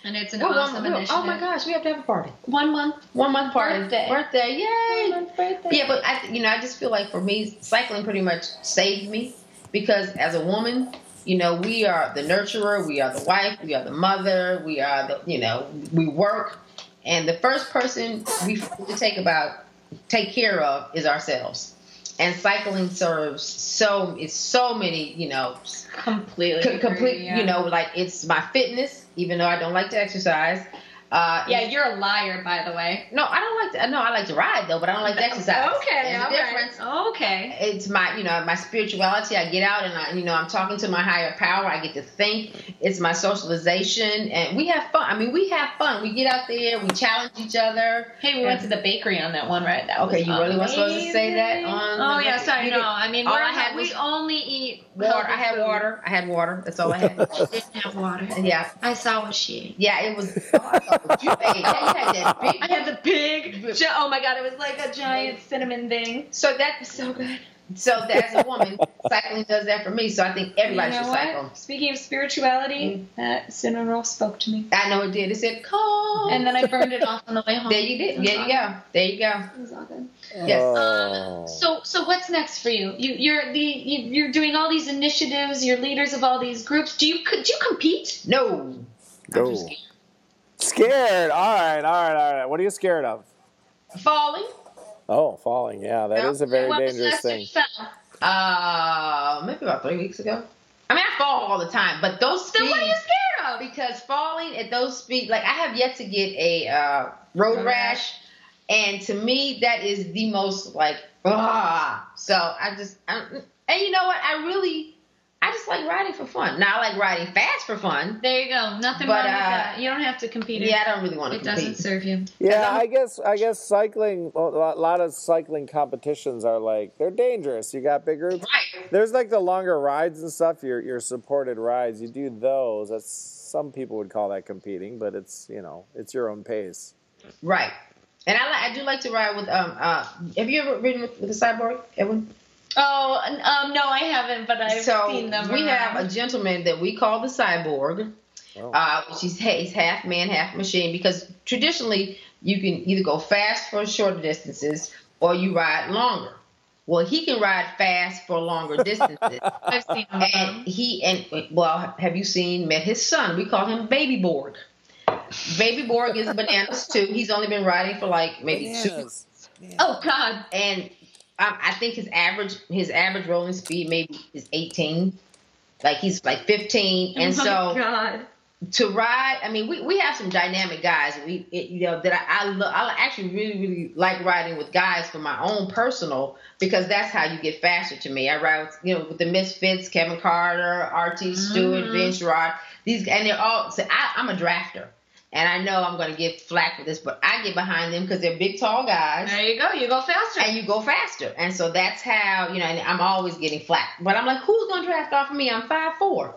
And it's an We're one- awesome initiative. oh my gosh, we have to have a party. One month. One month party. Birthday. Birthday. Yay. One month birthday. Yeah, but I, you know, I just feel like for me, cycling pretty much saved me because as a woman, you know, we are the nurturer, we are the wife, we are the mother, we are the, you know, we work, and the first person we to take about take care of is ourselves. And cycling serves so it's so many, you know, completely. co- agree, complete, yeah. you know, like it's my fitness, even though I don't like to exercise. Uh, Yeah, you're a liar, by the way. no, I don't like to. No, I like to ride though, but I don't like to exercise. Okay, There's a right. Okay. it's my you know my spirituality i get out and i you know i'm talking to my higher power i get to think it's my socialization and we have fun i mean we have fun we get out there we challenge each other Hey, we went to the bakery on that one, right? That okay was you really weren't supposed to say that on Oh yeah, sorry. you No, didn't- I mean all I had we was only eat water i had food. water i had water that's all i had I didn't have water. yeah I saw what she ate. yeah it was oh, I thought what you ate. Yeah, you had that big I had the big. gi- Oh my god! It was like a giant cinnamon thing. so that So good. So as a woman, cycling does that for me. So I think everybody you know should what? cycle. Speaking of spirituality, that cinnamon roll spoke to me. I know it did. It said call. And then I burned it off on the way home. there you did. There you go. There you go. It was all good. Yes. Oh. Um, so, so what's next for you? You, you're the you, you're doing all these initiatives. You're leaders of all these groups. Do you do you compete? No. I'm Go. just scared. Scared. All right, all right, all right. What are you scared of? Falling. Oh, falling. Yeah, that Yeah. is a very When dangerous thing. Uh, maybe about three weeks ago. I mean, I fall all the time, but those Then speeds. what are you scared of? because falling at those speeds, like I have yet to get a uh, road Road rash, and to me that is the most like ah. So I just, i and you know what? I really, I just like riding for fun. Now I like riding fast for fun. There you go. Nothing But, wrong with uh, that. You don't have to compete. Yeah, I don't really want to it doesn't serve you. Yeah, I'm- guess I guess cycling. A lot lot of cycling competitions are like they're dangerous. You got big groups. Right. There's like the longer rides and stuff. Your your supported rides. You do those. That's some people would call that competing, but it's you know it's your own pace. Right. And I, I do like to ride with um uh. Have you ever ridden with, with a cyborg, Edwin? Oh, um, no, I haven't, but I've so seen them. we have a gentleman that we call the cyborg. Oh. uh, which he's half man, half machine. Because traditionally, you can either go fast for shorter distances or you ride longer. Well, he can ride fast for longer distances, I've seen them. and he and well, have you seen met his son? We call him Baby Borg. Baby Borg is bananas too. He's only been riding for like maybe two, Bananas. Oh God. and um, I think his average his average rolling speed maybe is 18. Like he's like 15, and oh my so God. to ride i mean we, we have some dynamic guys we it, you know that i I, lo- I actually really really like riding with guys for my own personal because that's how you get faster to me i ride with, you know with the misfits kevin carter rt stewart Mhm. vince rod these and they're all so I, i'm a drafter and i know i'm going to get flack for this but i get behind them because they're big tall guys There you go. You go faster. and you go faster. And so that's how, you know, and I'm always getting flack. But I'm like, who's going to draft off of me? I'm five four.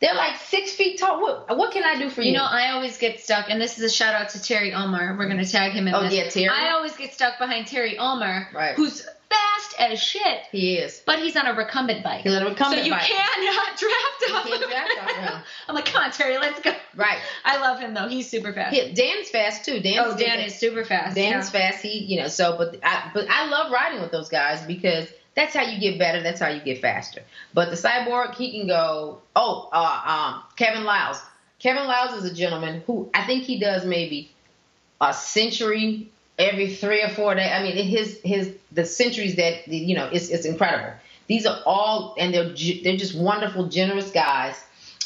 They're like six feet tall. What, what can I do for you? You know, I always get stuck, and this is a shout out to Terry Ulmer. We're gonna tag him in oh, this. yeah, Terry. I always get stuck behind Terry Ulmer, Right. who's fast as shit, he is. but he's on a recumbent bike. He's on a recumbent bike. so you bike. cannot draft off You can't draft him. him. I'm like, come on, Terry, let's go. Right. I love him though. He's super fast. He, Dan's fast too. Dan's oh, Dan is super fast. Dan's yeah. fast. He, you know, so but I, but I love riding with those guys because that's how you get better. That's how you get faster. But the cyborg, he can go. Oh, uh, um, Kevin Lyles. Kevin Lyles is a gentleman who I think he does maybe a century every three or four days. I mean, his his the centuries that you know, it's it's incredible. These are all, and they're they're just wonderful, generous guys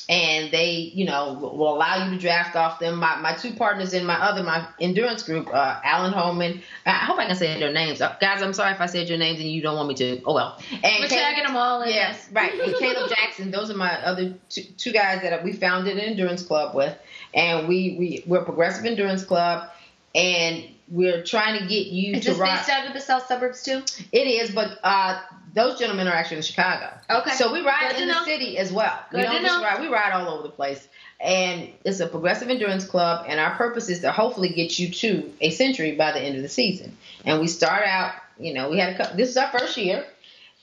and they, you know, will allow you to draft off them. My, my two partners in my other my endurance group, uh, Alan Holman. I hope I can say their names, uh, guys. I'm sorry if I said your names and you don't want me to. Oh well. And We're Caleb- tagging them all in Yes, right. And Caleb Jackson. Those are my other two, two guys that we founded an endurance club with, and we we we're a progressive endurance club, and we're trying to get you Is to this ride. based out of the South suburbs too? It is, but uh, those gentlemen are actually in Chicago. Okay. So we ride Good in the know. city as well. we don't just know. ride. We ride all over the place. And it's a progressive endurance club, and our purpose is to hopefully get you to a century by the end of the season. And we start out, you know, we had a couple, this is our first year,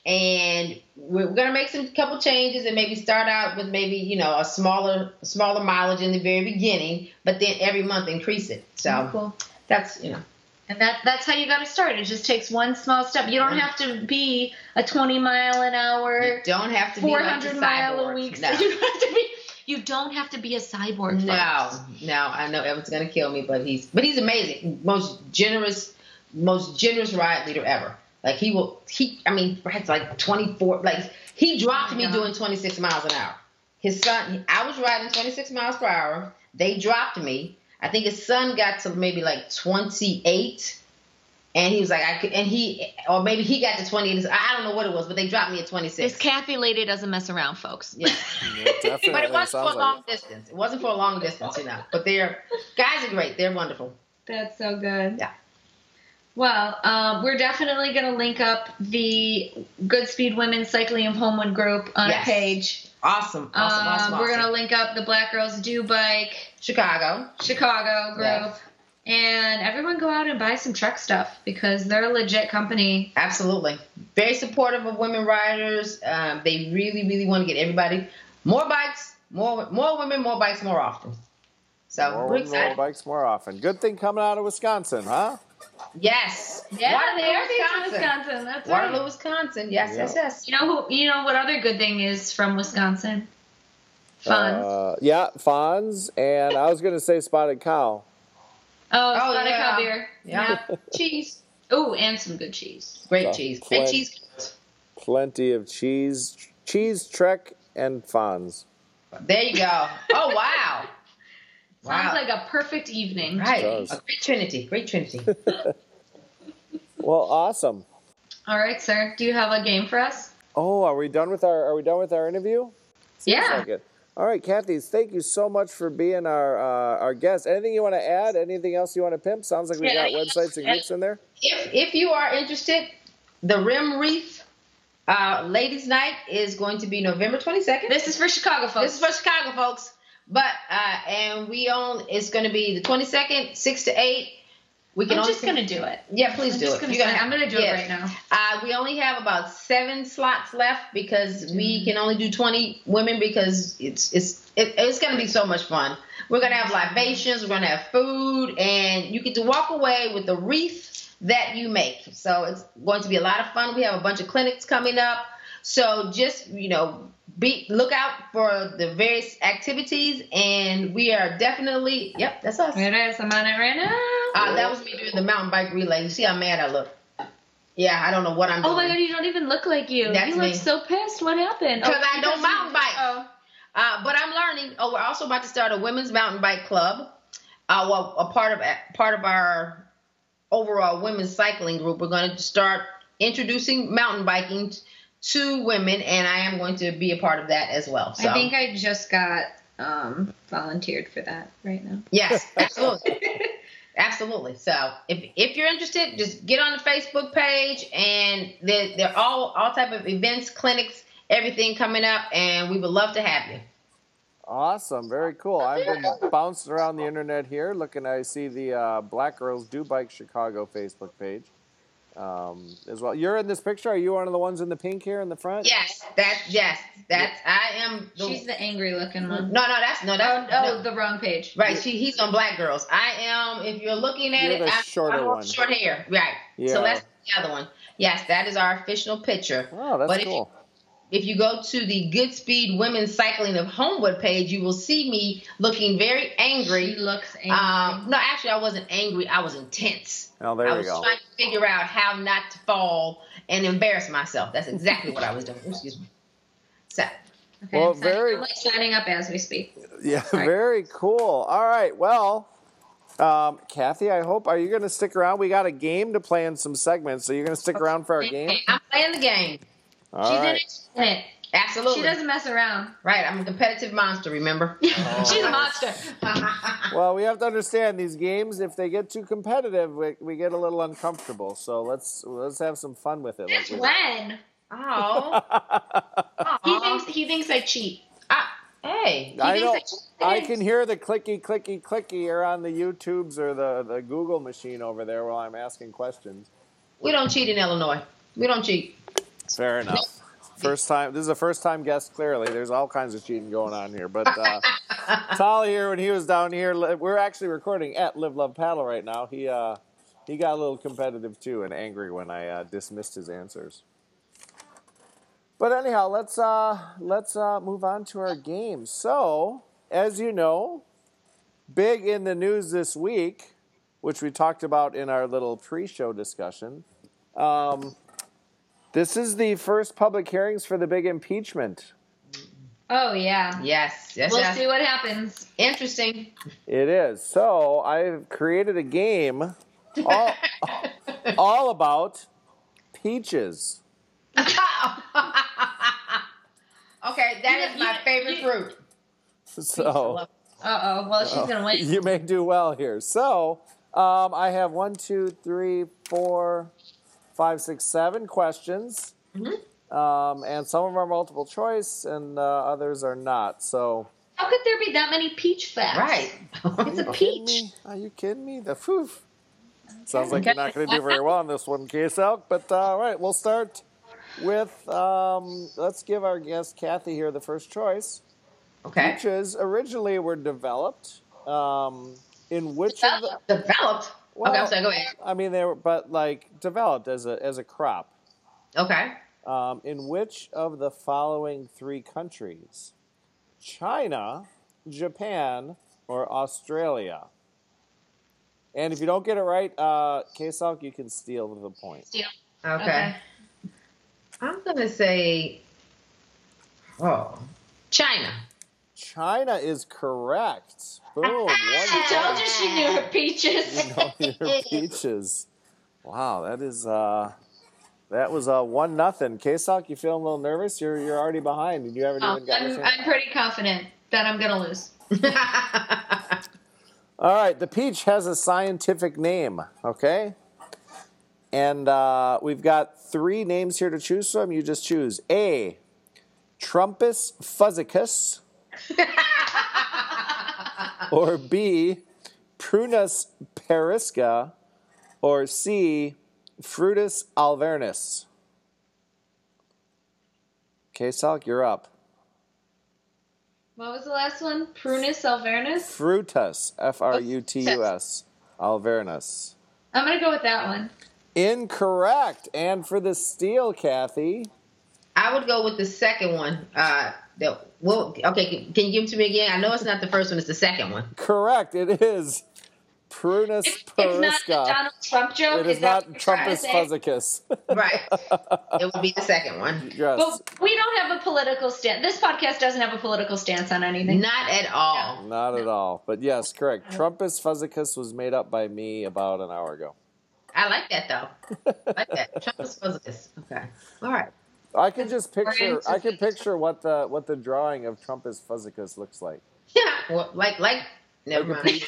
and we're, we're gonna make some couple changes and maybe start out with maybe you know a smaller smaller mileage in the very beginning, but then every month increase it. So cool. That's you know And that that's how you got to start. It just takes one small step. You don't have to be a 20 mile an hour you hour, don't have to be like the 400 mile a week. No. You don't have to be. You don't have to be a cyborg. No, folks. no, I know Evan's gonna kill me, but he's but he's amazing. Most generous, most generous ride leader ever. Like he will, he I mean, rides like twenty four. Like he dropped Oh me God. doing twenty six miles an hour. His son, I was riding twenty six miles per hour. They dropped me. I think his son got to maybe like twenty eight. And he was like, I could, and he, or maybe he got to 28. I don't know what it was, but they dropped me at 26. This Kathy lady doesn't mess around, folks. Yeah. Yeah. But it wasn't for a long like distance. It wasn't for a long distance, you know. But they're guys are great. They're wonderful. That's so good. Yeah. Well, um, we're definitely going to link up the Goodspeed Women Cycling of Homewood group on Yes. a page. Awesome. Awesome. um, awesome, We're going to link up the Black Girls Do Bike Chicago. Chicago group. Yes. And everyone go out and buy some Trek stuff because they're a legit company. Absolutely. Very supportive of women riders. Um, they really, really want to get everybody more bikes, more more women, more bikes more often. So More we're women, more bikes more often. Good thing coming out of Wisconsin, huh? Yes. Yeah, Waterloo, they are based in Wisconsin. Wisconsin. That's Waterloo, right. Wisconsin. Yes, Yeah. yes, yes. You know who? You know what other good thing is from Wisconsin? Fun. Uh, yeah, Fonz, and I was going to say Spotted Cow. oh, oh, spotted yeah. cow beer. Yeah. cheese. Oh, and some good cheese. Great Yeah. cheese. Plen- And cheese. Plenty of cheese, cheese, Trek, and Fonz. There you go. Oh wow. Sounds Wow. like a perfect evening. Right. does. A great trinity. Great trinity. Well, awesome. All right, sir. Do you have a game for us? Oh, are we done with our? Are we done with our interview? Seems Yeah. like it. All right, Kathy. Thank you so much for being our uh, our guest. Anything you want to add? Anything else you want to pimp? Sounds like we Yeah, got websites and groups in there. if if you are interested, the Rim Wreath uh, Ladies Night is going to be November 22nd. This is for Chicago folks. This is for Chicago folks. But uh, and we own it's going to be the 22nd, six to eight. We can I'm just gonna do it. yeah, please I'm do it. gonna say- I'm gonna do yes. it right now. Uh, we only have about seven slots left because Mm. we can only do 20 women because it's it's it, it's going to be so much fun. We're going to have libations, we're going to have food, and you get to walk away with the wreath that you make. So it's going to be a lot of fun. We have a bunch of clinics coming up. So just you know, be look out for the various activities, and we are definitely yep, that's us. It is. I'm on it right now. Uh, that was me doing the mountain bike relay. You see how mad I look? Yeah, I don't know what I'm doing. Oh my god, you don't even look like you. That's you look me. so pissed. What happened? Oh, 'Cause I don't because mountain bike. Oh. Uh, but I'm learning. Oh, we're also about to start a women's mountain bike club. Uh, well, a part of part of our overall women's cycling group. We're going to start introducing mountain biking to women, and I am going to be a part of that as well. So, I think I just got um, volunteered for that right now. yes, absolutely, absolutely. So, if if you're interested, just get on the Facebook page, and they're, they're all all type of events, clinics, everything coming up, and we would love to have you. Awesome, very cool. I've been bouncing around the internet here, looking. I see the uh, Black Girls Do Bike Chicago Facebook page um, as well. You're in this picture. Are you one of the ones in the pink here in the front? Yes, that's yes, that's I am. The, She's the angry looking one. No, no, that's no, Oh, that's oh, no. the wrong page. right. She, he's on Black Girls. I am. If you're looking at You're it, the I'm, shorter I'm one. short hair. Right. Yeah. So that's the other one. Yes, that is our official picture. Oh, that's But if cool. If you go to the Goodspeed Women's Cycling of Homewood page, you will see me looking very angry. She looks angry. Um, no, actually, I wasn't angry. I was intense. Oh, there we go. I we was go. trying to figure out how not to fall and embarrass myself. That's exactly what I was doing. Excuse me. So, okay, well, I'm signing- very- like signing up as we speak. Yeah, Sorry. very cool. All right, well, um, Kathy, I hope are you going to stick around? We got a game to play in some segments, so you're going to stick around for our game. I'm playing the game. All She's right. in it. Absolutely. She doesn't mess around. Right, I'm a competitive monster, remember? She's a monster. Well, we have to understand these games. If they get too competitive, we, we get a little uncomfortable. So let's let's have some fun with it. Since like when? oh. He thinks he thinks I cheat. Ah, hey. I thinks know. I cheat. I can hear the clicky, clicky, clicky here on the YouTubes or the, the Google machine over there while I'm asking questions. We don't cheat in Illinois. We don't cheat. Fair enough. First time. This is a first time guest. Clearly, there's all kinds of cheating going on here. But uh, Tolly here, when he was down here, we're actually recording at Live Love Paddle right now. He uh, he got a little competitive too and angry when I uh, dismissed his answers. But anyhow, let's uh, let's uh, move on to our game. So, as you know, big in the news this week, which we talked about in our little pre-show discussion. Um, this is the first public hearings for the big impeachment. Oh yeah. Yes, yes, We'll yes. see what happens. Interesting. It is. So I've created a game all, all about peaches. okay, that is You- my you- favorite you- fruit. So Uh oh. Well, she's gonna win. you may do well here. So um, I have one, two, three, four, five, six, seven questions. Um, and some of them are multiple choice and uh, others are not. So How could there be that many peach facts? Right. It's a Are peach. Are you kidding me? The poof. Sounds like you're not going to do very well on this one, K-Salk. But uh, all right, we'll start with. Um, let's give our guest Kathy here the first choice. okay. Peaches originally were developed um, in which of the? Developed. Well, okay, I'm sorry. Go ahead. I mean, they were, but like developed as a as a crop. Okay. Um, in which of the following three countries? China, Japan, or Australia? And if you don't get it right, uh, K-Salk, you can steal the point. Steal. Okay. Okay. I'm gonna say. Oh, China. China is correct. Boom. One I told you she knew her peaches. You know your peaches. Wow, that is uh, that was uh, one nothing. K-Salk, you feeling a little nervous? You're you're already behind, and you haven't Oh, even got I'm. I'm pretty confident that I'm gonna lose. All right, the peach has a scientific name, okay? And uh, we've got three names here to choose from. You just choose A. Trumpus fuzzicus, or B. Prunus persica, or C. Frutus alvernus. Okay, Salk, you're up. What was the last one? Prunus alvernus? Frutus, F R U T U S, alvernus. I'm gonna go with that one. Incorrect. And for the steal, Kathy. I would go with the second one. Uh, the, well, okay. Can, can you give it to me again? I know it's not the first one; it's the second one. Correct. It is Prunus It's, it's not a persica. Donald Trump joke. It is that not what you're trying to Trumpus fuzzicus. Right. it would be the second one. yes. Well, we don't have a political stance. This podcast doesn't have a political stance on anything. Not at all. Not at all. But yes, correct. Uh-huh. Trumpus fuzzicus was made up by me about an hour ago. I like that though. I like that. Trumpus fuzzicus. Okay. All right. I can just picture. I can picture what the what the drawing of Trumpus fuzzicus looks like. Yeah. Well, like like. Never Like mind.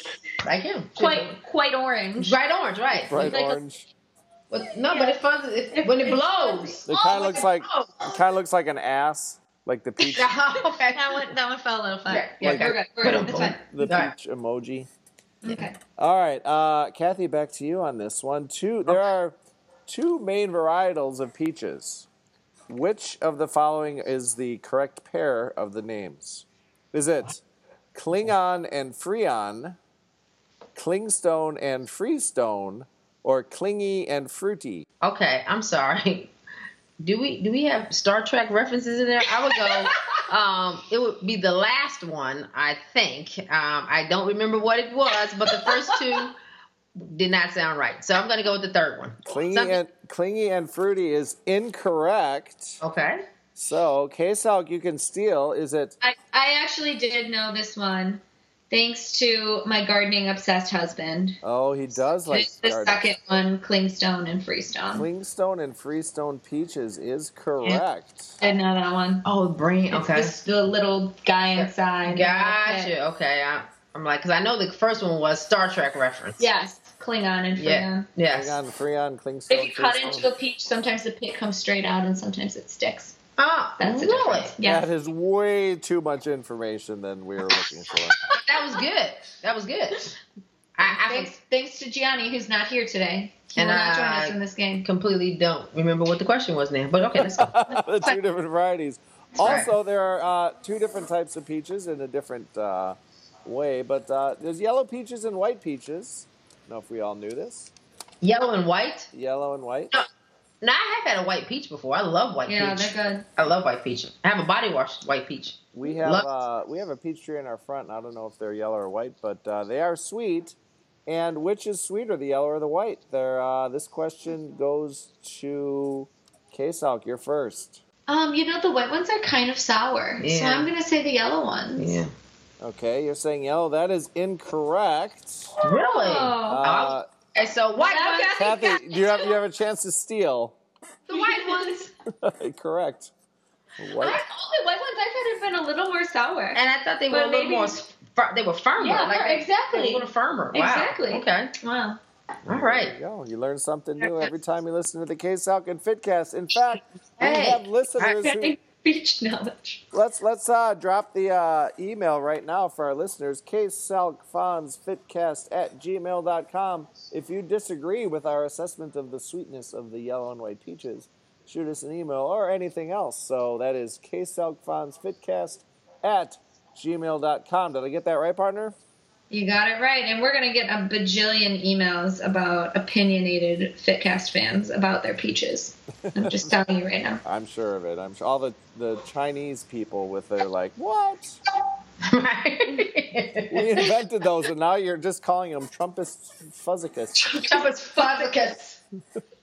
Like him. Quite, quite orange. Bright orange, right? Bright like a- orange. But, no, but it fuzz it, when it blows. It Oh, kind of when looks like it kind of looks like an ass, like the peach, okay. That one, that one fell a little far. Yeah, yeah, Like- We're good. We're good. Boom, fine. the All right. peach emoji. Okay. All right, uh, Kathy, back to you on this one. Two, there are two main varietals of peaches. Which of the following is the correct pair of the names? Is it Klingon and Freon, Clingstone and Freestone, or Clingy and Fruity? Okay, I'm sorry. Do we do we have Star Trek references in there? I would go. um, it would be the last one, I think. Um, I don't remember what it was, but the first two did not sound right. So I'm going to go with the third one. Clingy Something- and Clingy and Fruity is incorrect. Okay. So, K-Salk, you can steal. Is it I, I actually did know this one thanks to my gardening obsessed husband. Oh, he does like It's the garden. second one, Clingstone and Freestone. Clingstone and Freestone Peaches is correct. I didn't know that one. Oh, brain. Okay. just the little guy inside. Gotcha. Okay. I, I'm like, because I know the first one was Star Trek reference. Yes, Klingon and Freon. Yeah. Yes. Freon, Freon, Clingstone. If you cut Freestone. into a peach, sometimes the pit comes straight out and sometimes it sticks. Oh, That's the really? difference. Yeah. That is way too much information than we were looking for. That was good. That was good. I, I Thanks, thanks to Gianni, who's not here today. He And will not join I- us in this game. completely don't remember what the question was now. But okay, let's go. the two different varieties. right. Also, there are uh, two different types of peaches in a different uh, way, but uh, there's yellow peaches and white peaches. I don't know if we all knew this. Yellow and white. Yellow and white. Now I have had a white peach before. I love white Yeah, peach. they're good. I love white peach. I have a body wash white peach. We have Love- uh, we have a peach tree in our front. and I don't know if they're yellow or white, but uh, they are sweet. And which is sweeter, the yellow or the white? There. Uh, this question goes to K-Salk. You're first. Um, you know the white ones are kind of sour, so I'm gonna say the yellow ones. Yeah. Okay, you're saying yellow. That is incorrect. Really? Oh. Uh, okay, so white Now, ones. Kathy, do you have you have a chance to steal? The white ones. correct. I, White. all the white ones I thought had been a little more sour. And I thought they were But a little maybe- more. Fir- they were firmer. Yeah, like exactly. They were a little firmer. Wow. Exactly. Okay. wow. All There right. you go. You learn something new every time you listen to the K-Salk and Fitcast. In fact, we Hey. have listeners who. Beach knowledge. Let's let's uh, drop the uh, email right now for our listeners. ksalkfansfitcast at gmail.com. If you disagree with our assessment of the sweetness of the yellow and white peaches, shoot us an email or anything else. So that is ksalkfansfitcast at gmail.com. Did I get that right, partner? You got it right. And we're going to get a bajillion emails about opinionated Fitcast fans about their peaches. I'm just telling you right now. I'm sure of it. I'm sure all the, the Chinese people with their like, what? Right. We invented those, and now you're just calling them Trumpus fuzzicus. Trumpus fuzzicus.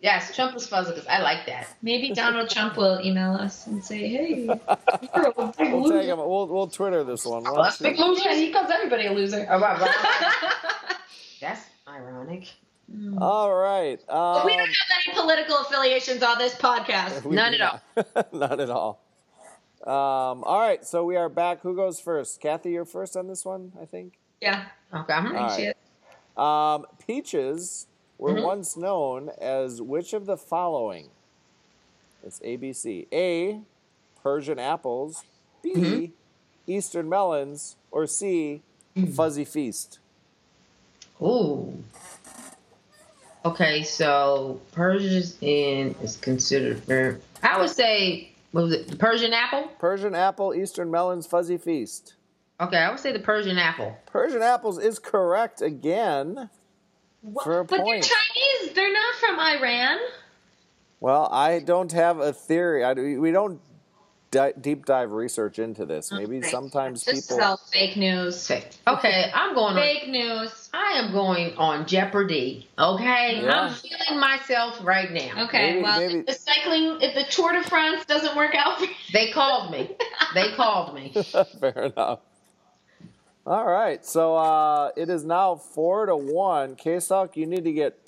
Yes, Trump Trumpus fuzzicus. I like that. Maybe Donald Trump will email us and say, hey, you're a big We'll loser. him. We'll we'll Twitter this one. Oh, that's big loser. He calls everybody a loser. Oh, right, right. That's ironic. All right. Um, we don't have any political affiliations on this podcast. None at not. None at all. Um, all right, so we are back. Who goes first? Kathy, you're first on this one, I think. Yeah. Okay. All right. Shit. Um, peaches were Mhm. once known as which of the following? It's ABC. A. Persian apples. B. Mhm. Eastern melons. Or C. Fuzzy feast. Ooh. Okay, so Persian is considered very. I would say, what was it Persian apple? Persian apple, Eastern melons, fuzzy feast. Okay, I would say the Persian apple. Persian apples is correct again. For a but point. they're Chinese. They're not from Iran. Well, I don't have a theory. I, we don't di- deep dive research into this. Maybe Okay. sometimes This is people. all fake news. Okay, okay I'm going on. Fake news. I am going on Jeopardy. Okay, Yeah. I'm feeling myself right now. Okay, Maybe- well, maybe- The cycling, if the Tour de France doesn't work out for you, They called me. They called me. Fair enough. All right, so uh, it is now four to one. K-Salk, you need to get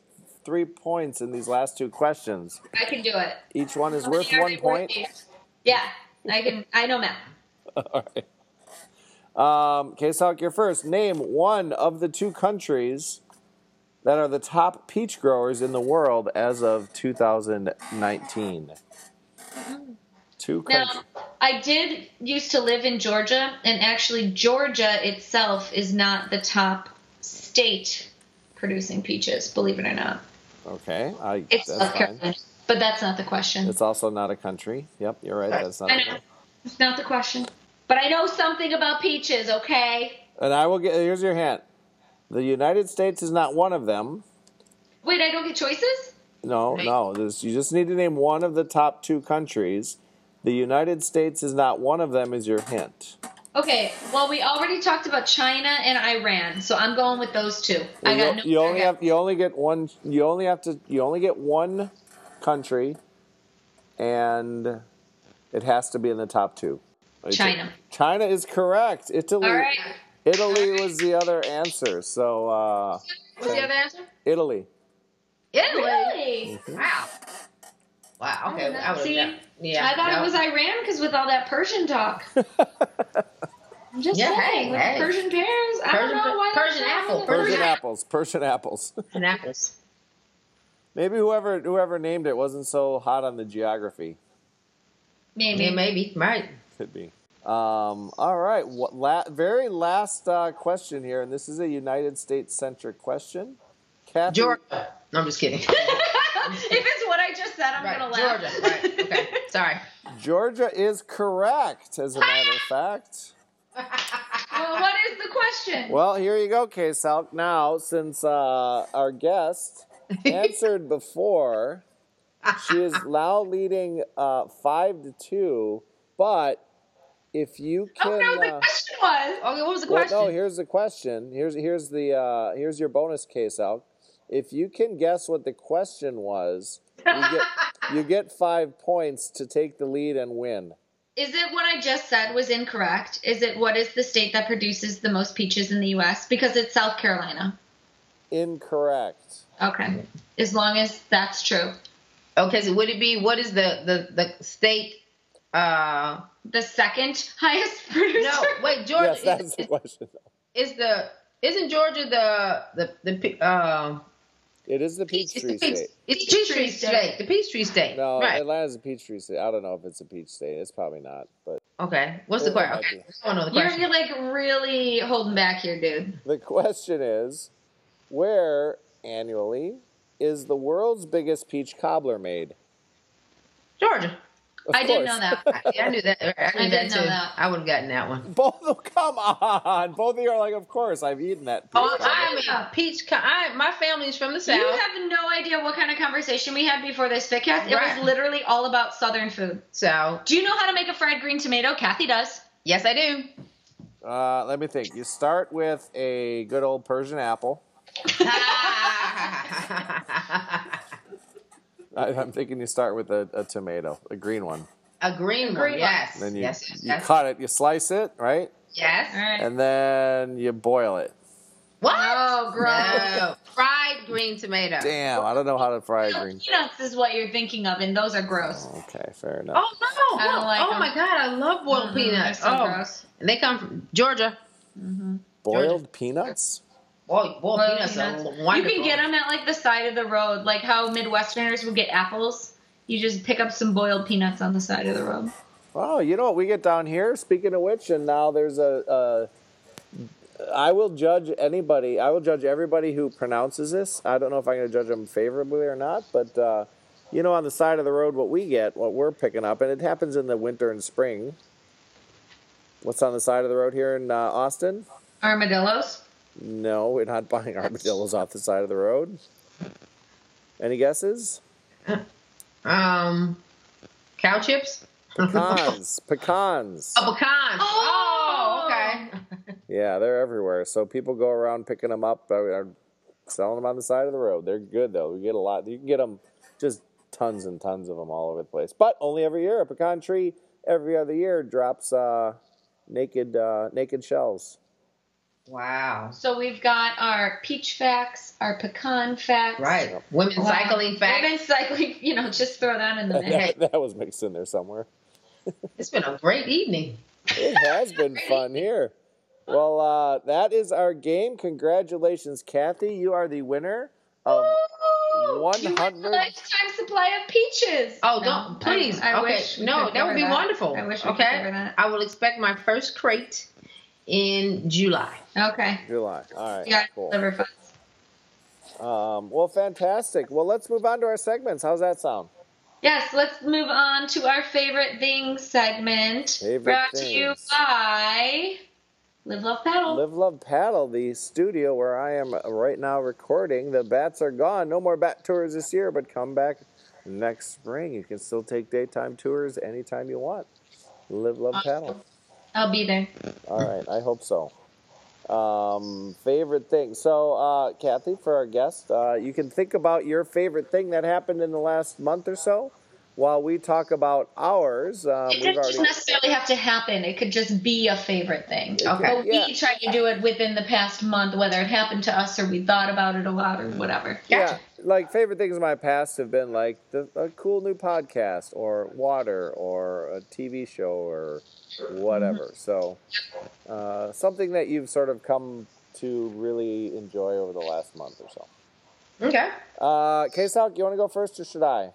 three points in these last two questions. I can do it. Each one is How worth one point. worth? Yeah, I can. I know math. All right. Um, K-Salk, you're first. Name one of the two countries that are the top peach growers in the world as of 2019. Two countries. Now, I did used to live in Georgia, and actually, Georgia itself is not the top state producing peaches, believe it or not. Okay, I, It's that's South fine. Carolina. But that's not the question. It's also not a country. Yep, you're right. That's not. I know. It's not the question. But I know something about peaches, okay? And I will get. Here's your hint. The United States is not one of them. Wait, I don't get choices? No, Right. no. This, you just need to name one of the top two countries. The United States is not one of them. Is your hint? Okay, well, we already talked about China and Iran, so I'm going with those two. I you, got no. you only I have. You only get one. You only have to. You only get one country, and it has to be in the top two. China. China is correct. Italy. All right. Italy was the other answer. So uh, What's the other answer? Italy. Italy. Really? Wow. Wow. Okay. I would See, have. Yeah. I thought no. it was Iran because with all that Persian talk. I'm just Yeah, saying, hey, hey. Persian pears, I Persian- don't know why. Persian that's apple, not- Persian Persian- apples. Persian apples. And apples. Maybe whoever whoever named it wasn't so hot on the geography. Maybe. Yeah, maybe. Right. Could be. Um, all right. What, la- very last uh, question here, and this is a United States centric question. Kathy, Georgia. No, I'm just kidding. if it's what I just said, I'm right. gonna laugh. Georgia. Right. Okay. Sorry. Georgia is correct, as a matter of fact. Well, what is the question? Well, here you go, K Salk. Now, since uh, our guest answered before, she is now leading uh, five to two. But if you can, Oh can, no, the uh, question was. Okay. What was the question? well, no. Here's the question. Here's here's the uh, here's your bonus K-Salk. If you can guess what the question was, you get you get five points to take the lead and win. Is it what I just said was incorrect? Is it what is the state that produces the most peaches in the U.S.? Because it's South Carolina. Incorrect. Okay. As long as that's true. okay. So would it be what is the the the state? Uh. The second highest producer. No. Wait. Georgia. yes, that's is, the question. is the isn't Georgia the the the uh It is the It's Peachtree the Peach- State. It's the Peachtree Peachtree State. State. The Peachtree State. No, right. Atlanta's a Peachtree State. I don't know if it's a peach state. It's probably not, but Okay. What's the question? might Okay. be. I don't the You're, question. you're like really holding back here, dude. the question is, where annually is the world's biggest peach cobbler made? Georgia. Of I didn't know that. I, I knew that. I knew I that didn't know too. that. I would have gotten that one. Both of come on. Both of you are like, of course, I've eaten that. Peach Oh, cobbler. I mean, peach. co- I, my family's from the south. You have no idea what kind of conversation we had before this fitcast. It Right. was literally all about Southern food. so Do you know how to make a fried green tomato? Kathy does. yes, I do. Uh, let me think. You start with a good old Persian apple. I, I'm thinking you start with a, a tomato, a green one. a green one. Green one. Yes. Then you, yes. Yes. you yes. cut it, you slice it, right? yes. All right. And then you boil it. What? Oh, gross. No. Fried green tomato. Damn, I don't know how to fry a green. Peanuts is what you're thinking of, and those are gross. Okay, fair enough. Oh no! I don't like oh them. my god, I love boiled Mhm, peanuts. so oh, gross. and they come from Georgia. Mm-hmm. Boiled peanuts? Boiled, boiled, Boiled peanuts, peanuts. are You can get them at like the side of the road, like how Midwesterners would get apples. You just pick up some boiled peanuts on the side of the road. Oh, you know what we get down here? Speaking of which, and now there's a. a I will judge anybody. I will judge everybody who pronounces this. I don't know if I'm going to judge them favorably or not, but uh, you know, on the side of the road, what we get, what we're picking up, and it happens in the winter and spring. What's on the side of the road here in uh, Austin? Armadillos. No, we're not buying armadillos off the side of the road. Any guesses? um cow chips. Pecans. pecans. Oh, pecans. Oh! Oh, okay. Yeah, they're everywhere. So people go around picking them up, uh, uh, selling them on the side of the road. They're good though. We get a lot. You can get them just tons and tons of them all over the place. But only every year, a pecan tree every other year drops uh, naked uh, naked shells. Wow. So we've got our peach facts, our pecan facts. Right. Women Wow. cycling facts. Women cycling, you know, just throw that in the mix. that, that was mixed in there somewhere. It's been a great evening. It has been fun here. Well, uh, that is our game. Congratulations, Kathy. You are the winner of You want a 100. lifetime supply of peaches. Oh, No, don't please. I, I okay. wish no, that would cover be wonderful. I wish we okay. could that. I will expect my first crate in July. Okay. July. All right. You got cool. liver. Um, well, fantastic. Well, let's move on to our segments. How's that sound? Yes, let's move on to our favorite things segment. Favorite brought to you by Live Love Paddle. Live Love Paddle, the studio where I am right now recording. The bats are gone. No more bat tours this year, but come back next spring. You can still take daytime tours anytime you want. Live Love Paddle. I'll be there. All right, I hope so. Um, favorite thing. So, uh, Kathy, for our guest, uh, you can think about your favorite thing that happened in the last month or so while we talk about ours. Um, It we've doesn't already. necessarily have to happen. It could just be a favorite thing. could- Okay. But yeah. we try to do it within the past month, whether it happened to us or we thought about it a lot or whatever. Yeah, like favorite things in my past have been like the, a cool new podcast or water or a TV show or whatever. So uh, something that you've sort of come to really enjoy over the last month or so. Okay. Uh, K-Salk, you want to go first or should I?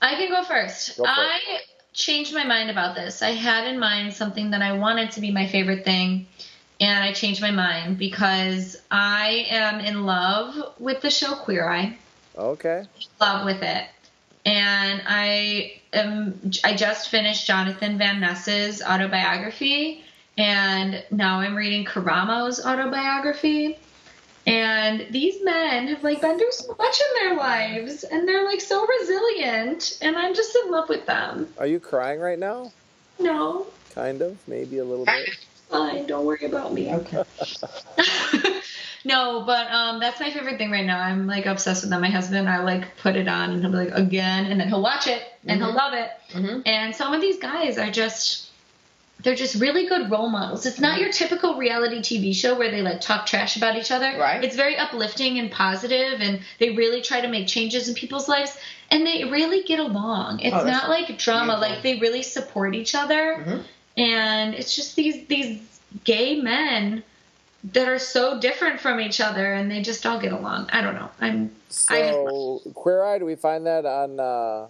I can go first. Go. I changed my mind about this. I had in mind something that I wanted to be my favorite thing, and I changed my mind because I am in love with the show Queer Eye. Okay. love with it. And I am I just finished Jonathan Van Ness's autobiography and now I'm reading Karamo's autobiography. And these men have like been through so much in their lives and they're like so resilient and I'm just in love with them. Are you crying right now? No, Kind of, maybe a little bit. fine, don't worry about me. Okay. no, but um, that's my favorite thing right now. I'm like obsessed with them. My husband, I like put it on and he'll be like again, and then he'll watch it and he'll Mhm. love it. Mhm. And some of these guys are just. They're just really good role models. It's not your typical reality TV show where they like talk trash about each other. Right. It's very uplifting and positive, and they really try to make changes in people's lives, and they really get along. It's Oh, not like drama; beautiful. like they really support each other Mhm. and it's just these these gay men that are so different from each other and they just all get along. I don't know. I'm I So, Queer Eye, do we find that on uh,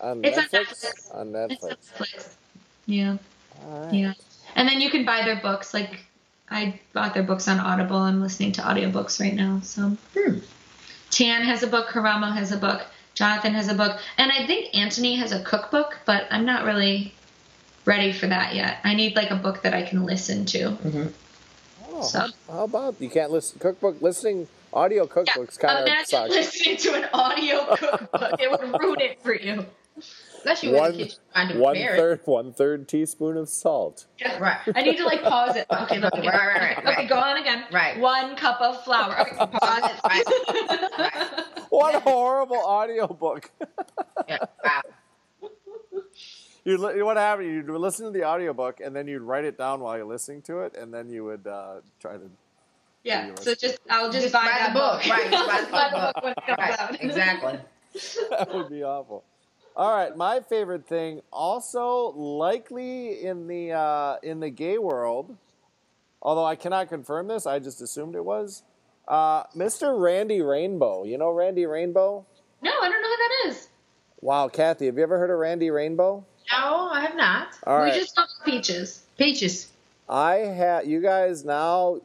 on It's on Netflix? On Netflix. Netflix. Yeah. Right. Yeah. And then you can buy their books. Like I bought their books on Audible. I'm listening to audiobooks right now. So Hmm. Tan has a book, Karamo has a book, Jonathan has a book, and I think Antoni has a cookbook, but I'm not really ready for that yet. I need like a book that I can listen to. Oh, So- how, how about you can't listen cookbook listening audio cookbooks kind of Imagine suck. listening to an audio cookbook. it would ruin it for you. Unless you're in One the kitchen trying to one prepare third one third teaspoon of salt. it. Right. I need to like pause it. Okay, look, okay. Right, right, right, Okay, right. go on again. Right. One cup of flour. Okay, pause it. Right. Right. What a horrible audio book. Yeah. Wow. You what happened? You'd listen to the audiobook and then you'd write it down while you're listening to it, and then you would uh, try to. Yeah. So just I'll just, Just buy, buy that the book. Right, just buy the book. book when it comes Right. Exactly. that would be awful. All right, my favorite thing, also likely in the uh, in the gay world, although I cannot confirm this, I just assumed it was. Uh, Mr. Randy Rainbow. You know Randy Rainbow? No, I don't know who that is. Wow, Kathy, have you ever heard of Randy Rainbow? No, I have not. All right. We just talked peaches. Peaches. I had you guys now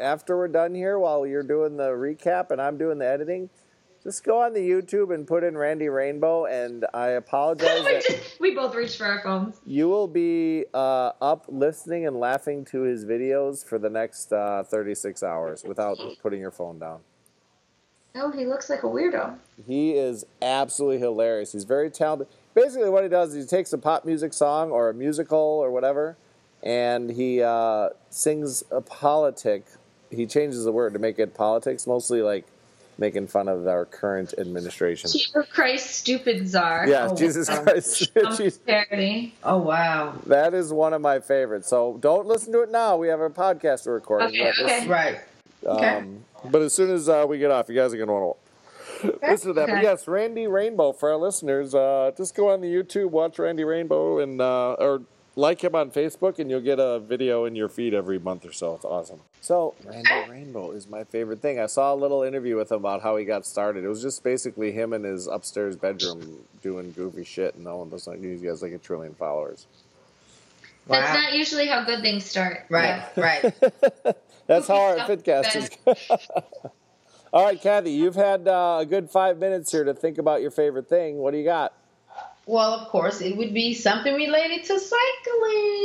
after we're done here while you're doing the recap and I'm doing the editing, just go on the YouTube and put in Randy Rainbow and I apologize we, just, we both reached for our phones. you will be uh, up listening and laughing to his videos for the next uh, 36 hours without putting your phone down. Oh, he looks like a weirdo. He is absolutely hilarious. He's very talented. Basically, what he does is he takes a pop music song or a musical or whatever, and he uh, sings a politic. He changes the word to make it politics, mostly like making fun of our current administration. Jesus Christ, stupid czar. Yeah, Oh, Jesus wow. Christ. Jeez. parody. Oh wow. that is one of my favorites. So don't listen to it now. We have a podcast to record. Okay, But okay. Right. Okay. Um, but as soon as uh, we get off, you guys are going to want to listen to that. But yes, Randy Rainbow for our listeners. Uh, just go on the YouTube, watch Randy Rainbow, and uh, or like him on Facebook, and you'll get a video in your feed every month or so. It's awesome. So Randy Rainbow is my favorite thing. I saw a little interview with him about how he got started. It was just basically him in his upstairs bedroom doing goofy shit, and no one was like, he has like a trillion followers. That's not usually how good things start. Right. Right. That's how our Stuff Fitcast is. All right, Kathy, you've had uh, a good five minutes here to think about your favorite thing. What do you got? Well, of course, it would be something related to cycling.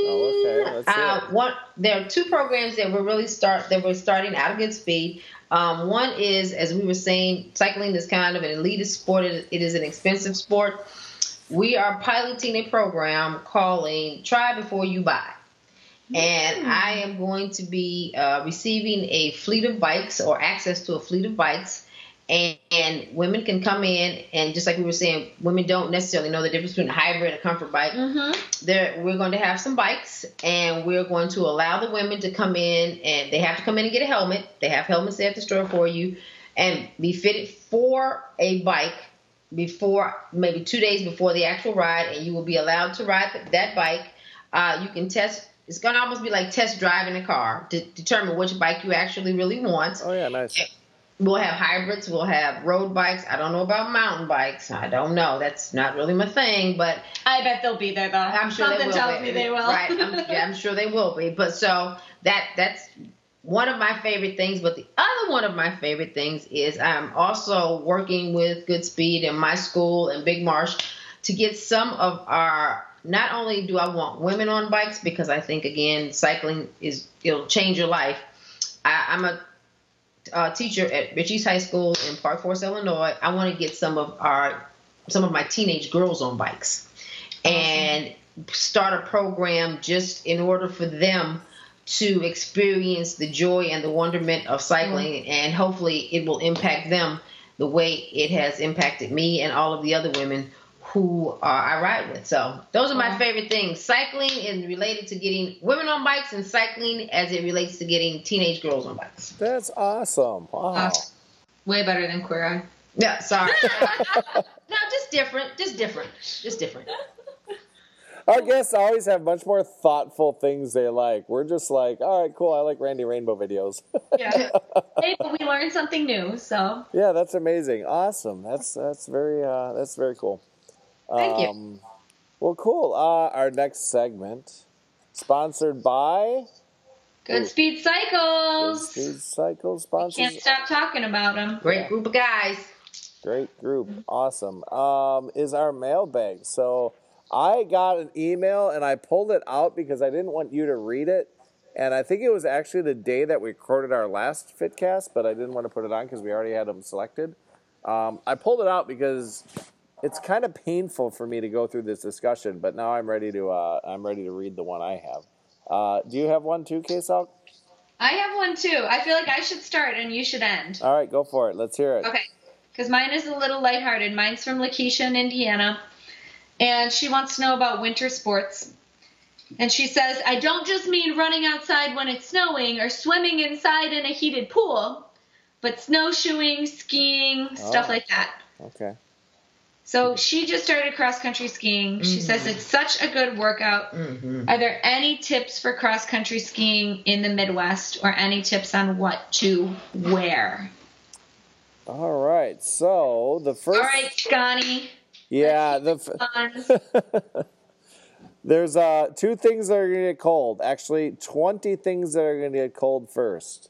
Oh, okay. Let's hear uh, it. one, there are two programs that we're really start that we're starting out of Goodspeed. Um, one is, as we were saying, cycling is kind of an elitist sport. It, it is an expensive sport. We are piloting a program calling "Try Before You Buy." And I am going to be uh, receiving a fleet of bikes or access to a fleet of bikes. And, and women can come in, and just like we were saying, women don't necessarily know the difference between a hybrid and a comfort bike. Mm-hmm. There, we're going to have some bikes, and we're going to allow the women to come in, and they have to come in and get a helmet. They have helmets they have to store for you, and be fitted for a bike before maybe two days before the actual ride, and you will be allowed to ride that bike. Uh, you can test. It's going to almost be like test driving a car to determine which bike you actually really want. Oh yeah, nice. We'll have hybrids. We'll have road bikes. I don't know about mountain bikes. I don't know. That's not really my thing, but I bet they'll be there though. I'm sure Something they will. tells be. me they will. Right. I'm, yeah, I'm sure they will be. But so that that's one of my favorite things. But the other one of my favorite things is I'm also working with Goodspeed and my school and Big Marsh to get some of our. Not only do I want women on bikes because I think again cycling is it'll change your life. I, I'm a uh, teacher at Rich East High School in Park Forest, Illinois. I want to get some of our some of my teenage girls on bikes and start a program just in order for them to experience the joy and the wonderment of cycling and hopefully it will impact them the way it has impacted me and all of the other women who uh, I ride with. So those are my favorite things. Cycling is related to getting women on bikes and cycling as it relates to getting teenage girls on bikes. That's awesome. Wow. Awesome. Way better than Queer Eye. Yeah, sorry. no, just different, just different, just different. Our guests always have much more thoughtful things they like. We're just like, all right, cool. I like Randy Rainbow videos. Yeah. hey, but we learned something new, so yeah, that's amazing. Awesome. That's that's very uh, that's very cool. Thank you. Um, Well, cool. Uh, our next segment, sponsored by Goodspeed cycles. Speed Cycle sponsors. Can't stop talking about them. Great group of guys. Great group. Awesome. Um, is our mailbag. So I got an email and I pulled it out because I didn't want you to read it. And I think it was actually the day that we recorded our last Fitcast, but I didn't want to put it on because we already had them selected. Um, I pulled it out because it's kind of painful for me to go through this discussion, but now I'm ready to uh, I'm ready to read the one I have. Uh, do you have one too, K-Salk? I have one too. I feel like I should start and you should end. All right, go for it. Let's hear it. Okay. Because mine is a little lighthearted. Mine's from Lakeisha in Indiana. And she wants to know about winter sports. And she says, I don't just mean running outside when it's snowing or swimming inside in a heated pool, but snowshoeing, skiing, stuff Oh. like that. Okay. So she just started cross country skiing. She says it's such a good workout. hmm Are there any tips for cross country skiing in the Midwest or any tips on what to wear? All right. So the first. All right, Scotty. Yeah. The. f- There's uh two things that are gonna get cold. Actually, twenty things that are gonna get cold first.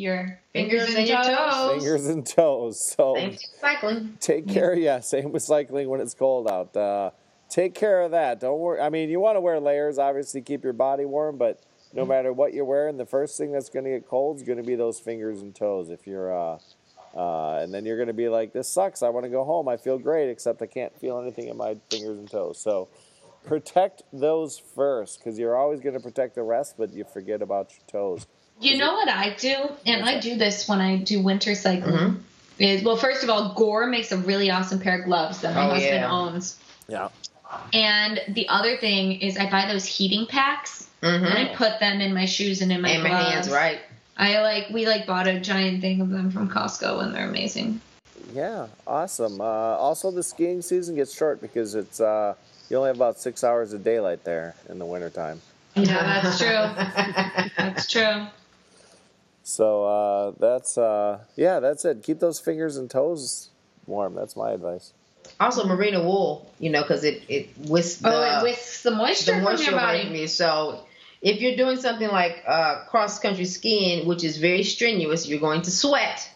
Your Fingers and your toes. Fingers and toes. So Same cycling. take care. Yeah, same with cycling when it's cold out. Uh, take care of that. Don't worry. I mean, you want to wear layers, obviously, keep your body warm. But no matter what you're wearing, the first thing that's gonna get cold is gonna be those fingers and toes. If you're uh, uh, and then you're gonna be like, this sucks. I want to go home. I feel great, except I can't feel anything in my fingers and toes. So protect those first because you're always going to protect the rest but you forget about your toes You know what I do, and I do this when I do winter cycling. Mhm. Is well, first of all, Gore makes a really awesome pair of gloves that my Oh, husband yeah. owns. yeah And the other thing is, I buy those heating packs and hmm I put them in my shoes and in my And my hands, right? I like we like bought a giant thing of them from Costco and they're amazing. yeah awesome uh, also the skiing season gets short because it's uh, you only have about six hours of daylight there in the wintertime Yeah, that's true. That's true. so uh, that's uh, yeah that's it keep those fingers and toes warm that's my advice also, merino wool, you know, because it it whisks the, oh, it whisks the moisture, the moisture from your away from body. you. So, if you're doing something like uh, cross country skiing, which is very strenuous, you're going to sweat.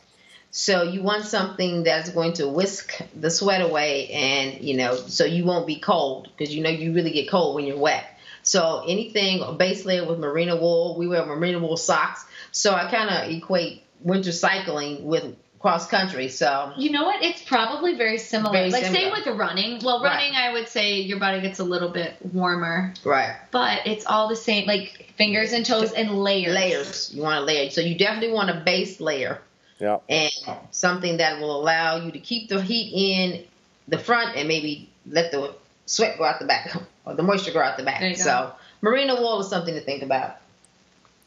So you want something that's going to whisk the sweat away, and you know, so you won't be cold because you know you really get cold when you're wet. So anything a base layer with merino wool, we wear merino wool socks. So I kind of equate winter cycling with cross country. So You know what? It's probably very similar. Very like same with the running. Well, Right. running, I would say your body gets a little bit warmer, right. but it's all the same. Like fingers and toes and layers. layers. You want a layer. So you definitely want a base layer yeah and something that will allow you to keep the heat in the front and maybe let the sweat go out the back or the moisture go out the back. There you go. So merino wool is something to think about.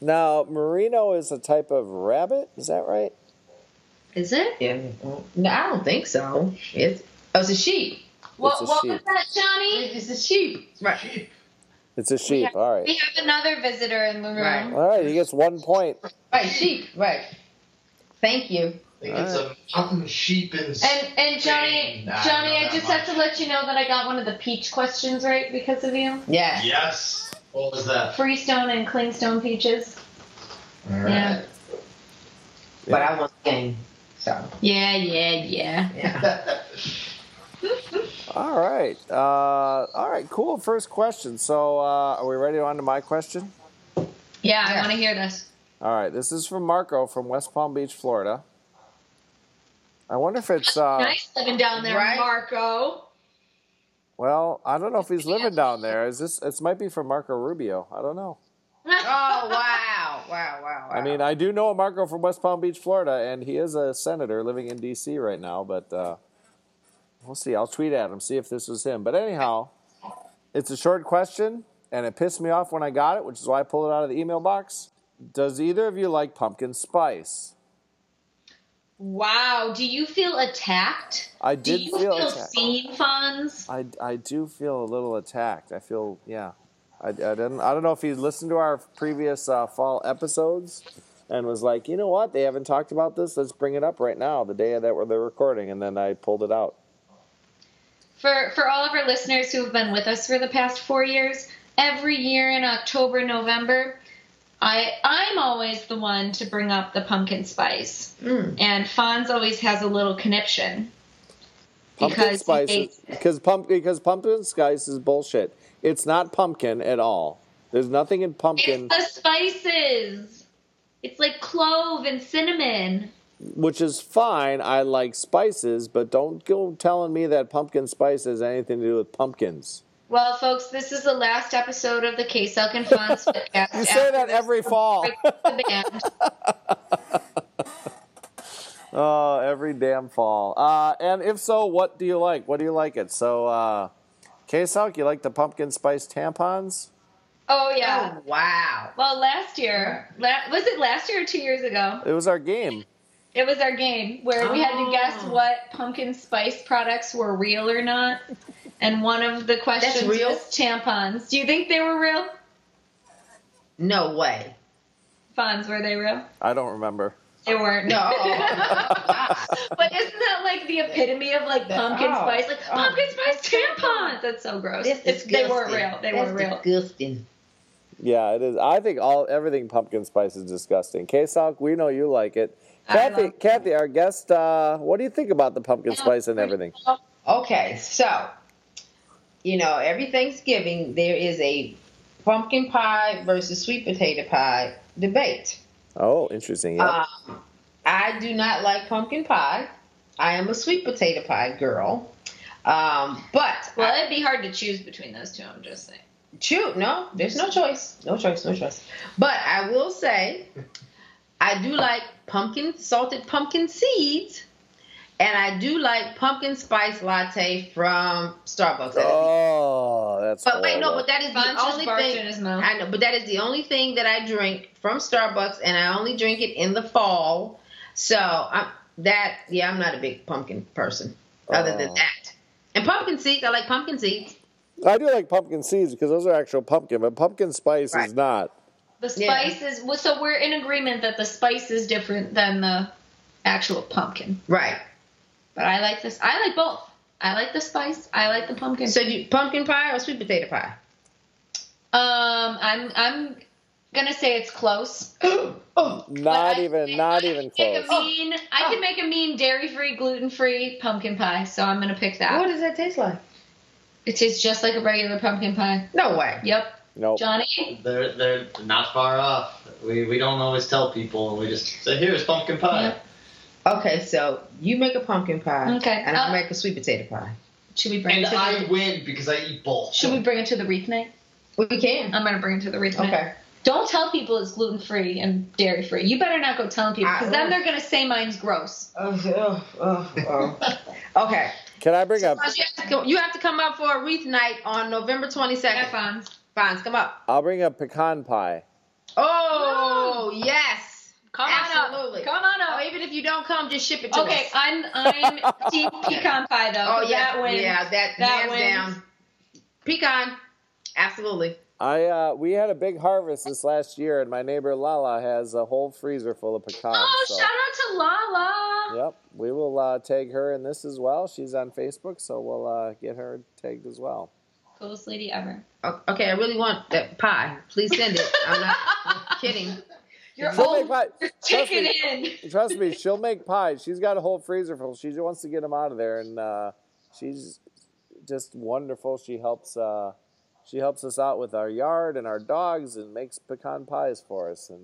Now merino is a type of rabbit is that right Is it? Yeah. No, I don't think so. It's oh, it's a sheep. What, a what sheep. was that, Johnny? It's a sheep. Right. it's a sheep all right We have another visitor in the room. Right. all right he gets one point Right. Sheep. Right. Thank you. I think it's a mountain sheep in And and Johnny, Nah, Johnny, know I that just much. have to let you know that I got one of the peach questions right because of you. Yeah. Yes. What was that? Freestone and clingstone peaches. All Yeah. But I want the game. So Yeah, yeah, yeah. yeah. all right uh, all right cool first question so uh, are we ready on to my question Yeah, I Yeah. want to hear this. All right, this is from Marco from West Palm Beach, Florida. I wonder if it's uh nice living down there, Right? Marco. Well, I don't know if he's living down there. Is this it might be from Marco Rubio. I don't know. Oh wow! Wow! Wow! Wow! I mean, I do know a Marco from West Palm Beach, Florida, and he is a senator living in DC right now, but uh we'll see. I'll tweet at him see if this was him. But anyhow, it's a short question and it pissed me off when I got it, which is why I pulled it out of the email box. Does either of you like pumpkin spice? Wow. Do you feel attacked? I Do did you feel feel attacked. seen, Fonz? I, I do feel a little attacked. I feel yeah. I, I didn't I don't know if you listened to our previous uh, fall episodes and was like, you know what, they haven't talked about this. Let's bring it up right now, the day that they're recording, and then I pulled it out. For for all of our listeners who have been with us for the past four years, every year in October, November, I I'm always the one to bring up the pumpkin spice, Mm. and Fonz always has a little conniption. Pumpkin Because spice hates- because pump because pumpkin spice is bullshit. It's not pumpkin at all. There's nothing in pumpkin, It's the spices. It's like clove and cinnamon. which is fine. I like spices, but don't go telling me that pumpkin spice has anything to do with pumpkins. Well, folks, this is the last episode of the K-Salk and Fonz podcast. You say that every fall. the. Oh, every damn fall. Uh, and if so, what do you like? What do you like it? So, uh, K-Salk, you like the pumpkin spice tampons? Oh yeah. Oh, wow. Well, last year, la- was it last year or two years ago? It was our game. It was our game where we had to guess Oh. what pumpkin spice products were real or not. And one of the questions real? was tampons. Do you think they were real? No way. Fonz, were they real? I don't remember. They weren't. No. but isn't that like the epitome of like pumpkin Oh. spice? Like Oh. pumpkin spice tampons. That's so gross. That's It's- they weren't real. They That's weren't real. disgusting. Yeah, it is. I think all everything pumpkin spice is disgusting. K-Salk, we know you like it. Kathy, Kathy, our guest, uh, what do you think about the pumpkin spice and everything? Okay, so you know, every Thanksgiving there is a pumpkin pie versus sweet potato pie debate. Oh, interesting. Yeah. Um, I do not like pumpkin pie. I am a sweet potato pie girl. Um, but Well, it'd be hard to choose between those two. I'm just saying. Shoot, no, there's no choice. No choice, no choice. But I will say, I do like pumpkin, salted pumpkin seeds, and I do like pumpkin spice latte from Starbucks. oh, that's. but wait, no, but that is Fonz the just only thing. in. I know, but that is the only thing that I drink from Starbucks, and I only drink it in the fall. So I'm that. Yeah, I'm not a big pumpkin person. Other than Oh. that, and pumpkin seeds, I like pumpkin seeds. I do like pumpkin seeds because those are actual pumpkin, but pumpkin spice Right. is not. The Yeah. spice is well, so we're in agreement that the spice is different than the actual pumpkin. Right. But I like this. I like both. I like the spice. I like the pumpkin. So you pumpkin pie or sweet potato pie? um, I'm I'm gonna say it's close. oh, But Not I- even, not I even can make close. A mean, I can make a mean dairy-free, gluten-free pumpkin pie. So I'm gonna pick that. what does that taste like? It tastes just like a regular pumpkin pie. No way. Yep. Nope. Johnny. They're they're not far off. We we don't always tell people. We just say here's pumpkin pie. Yep. Okay, so you make a pumpkin pie. Okay. And I Uh, make a sweet potato pie. Should we bring And it to I the? win because I eat both. Should we bring it to the wreath night? We can. I'm gonna bring it to the wreath night. Okay. Don't tell people it's gluten free and dairy free. You better not go telling people because then they're gonna say mine's gross. Oh, oh, oh, oh. okay. Can I bring up? You have, to come, you have to come up for a wreath night on November 22nd. Yeah, Fonz. Fonz, come up. I'll bring a pecan pie. Oh, yes. Come Absolutely. on up. Come on Oh, up. even if you don't come, just ship it to Okay, us. Okay, I'm I'm team pecan pie though. Oh yeah. that wins. Yeah, that, That hands wins. down. Pecan. Absolutely. I uh, we had a big harvest this last year, and my neighbor Lala has a whole freezer full of pecans. Oh, so- shout out to Lala. Yep, we will uh, tag her in this as well. She's on Facebook, so we'll uh, get her tagged as well. Coolest lady ever. Okay, I really want that pie. Please send it. I'm not I'm kidding. You're She'll old. make pie. You're Trust taking me, in. trust me, she'll make pie. She's got a whole freezer full. She just wants to get them out of there, and uh, she's just wonderful. She helps. Uh, she helps us out with our yard and our dogs, and makes pecan pies for us and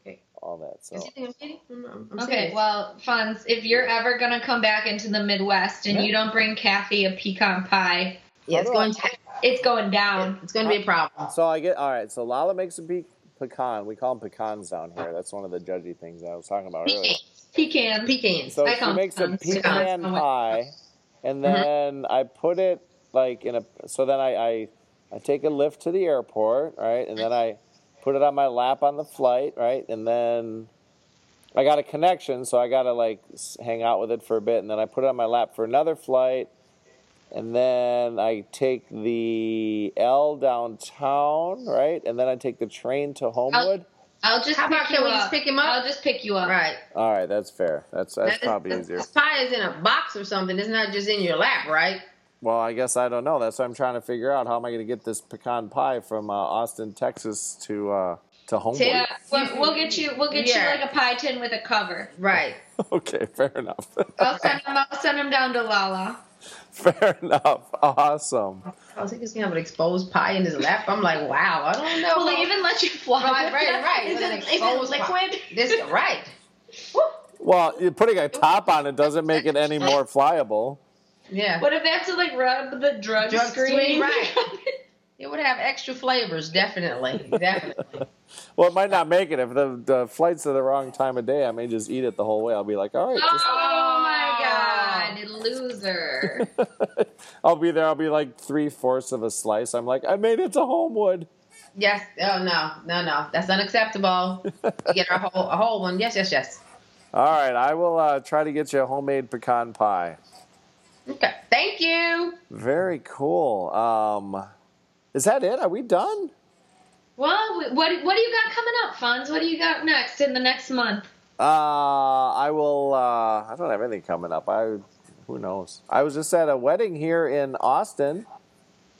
Okay. all that. So Is you I'm? I'm- I'm- I'm Okay, serious. well, Fonz, if you're ever gonna come back into the Midwest and Yeah. you don't bring Kathy a pecan pie, yeah, it's going to it's going down. it's going to be a problem. So I get all right. So Lala makes a pe- pecan. We call them pecans down here. That's one of the judgy things I was talking about earlier. Pecan, Pecans. So I she makes a pecan pie, and mm-hmm. then I put it like in a. So then I, I I take a lift to the airport, right, and then I put it on my lap on the flight, right, and then I got a connection, so I got to like hang out with it for a bit, and then I put it on my lap for another flight, and then I take the L downtown, right, and then I take the train to Homewood. I'll just How pick about you up. just pick him up? I'll just pick you up. Right. All right, that's fair. That's that's That- probably this- easier. This pie is in a box or something. It's not just in your lap, right? Well, I guess I don't know. That's what I'm trying to figure out. How am I going to get this pecan pie from uh, Austin, Texas to uh, to Homewood? Yeah, we'll, we'll get you. We'll get Yeah. you like a pie tin with a cover. Right. Okay, fair enough. I'll send him. I'll send him down to Lala. fair enough. Awesome. I was thinking he's gonna have an exposed pie in his lap. I'm like, wow, I don't know. Will they even let you fly? Right, right, right. Is it, is exposed it pie. liquid? This right. Well, you're putting a top on it doesn't make it any more flyable. Yeah. What if they have to like rub the drug, Drug screen? screen, right. It would have extra flavors, definitely, definitely. Well, it might not make it if the, the flight's at the wrong time of day. I may just eat it the whole way. I'll be like, all right, just, oh my god, loser! I'll be there. I'll be like three fourths of a slice. I'm like, I made it to Homewood. Yes. Oh no, no, no. That's unacceptable. You get a whole, a whole one. Yes, yes, yes. All right, I will uh, try to get you a homemade pecan pie. Okay. Thank you. Very cool. Um, is that it? Are we done? well, what what do you got coming up, Fonz? What do you got next in the next month? Uh, I will. Uh, I don't have anything coming up. I, who knows? I was just at a wedding here in Austin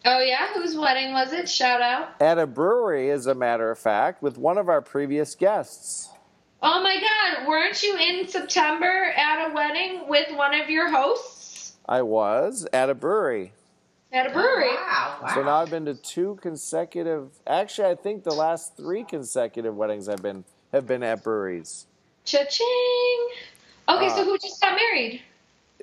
Oh yeah, whose wedding was it? Shout out! at a brewery, as a matter of fact, with one of our previous guests. Oh my god, weren't you in September at a wedding with one of your hosts I was at a brewery. at a brewery? Wow. wow. So now I've been to two consecutive. Actually, I think the last three consecutive weddings I've been have been at breweries. Cha-ching! Okay, Uh, so who just got married?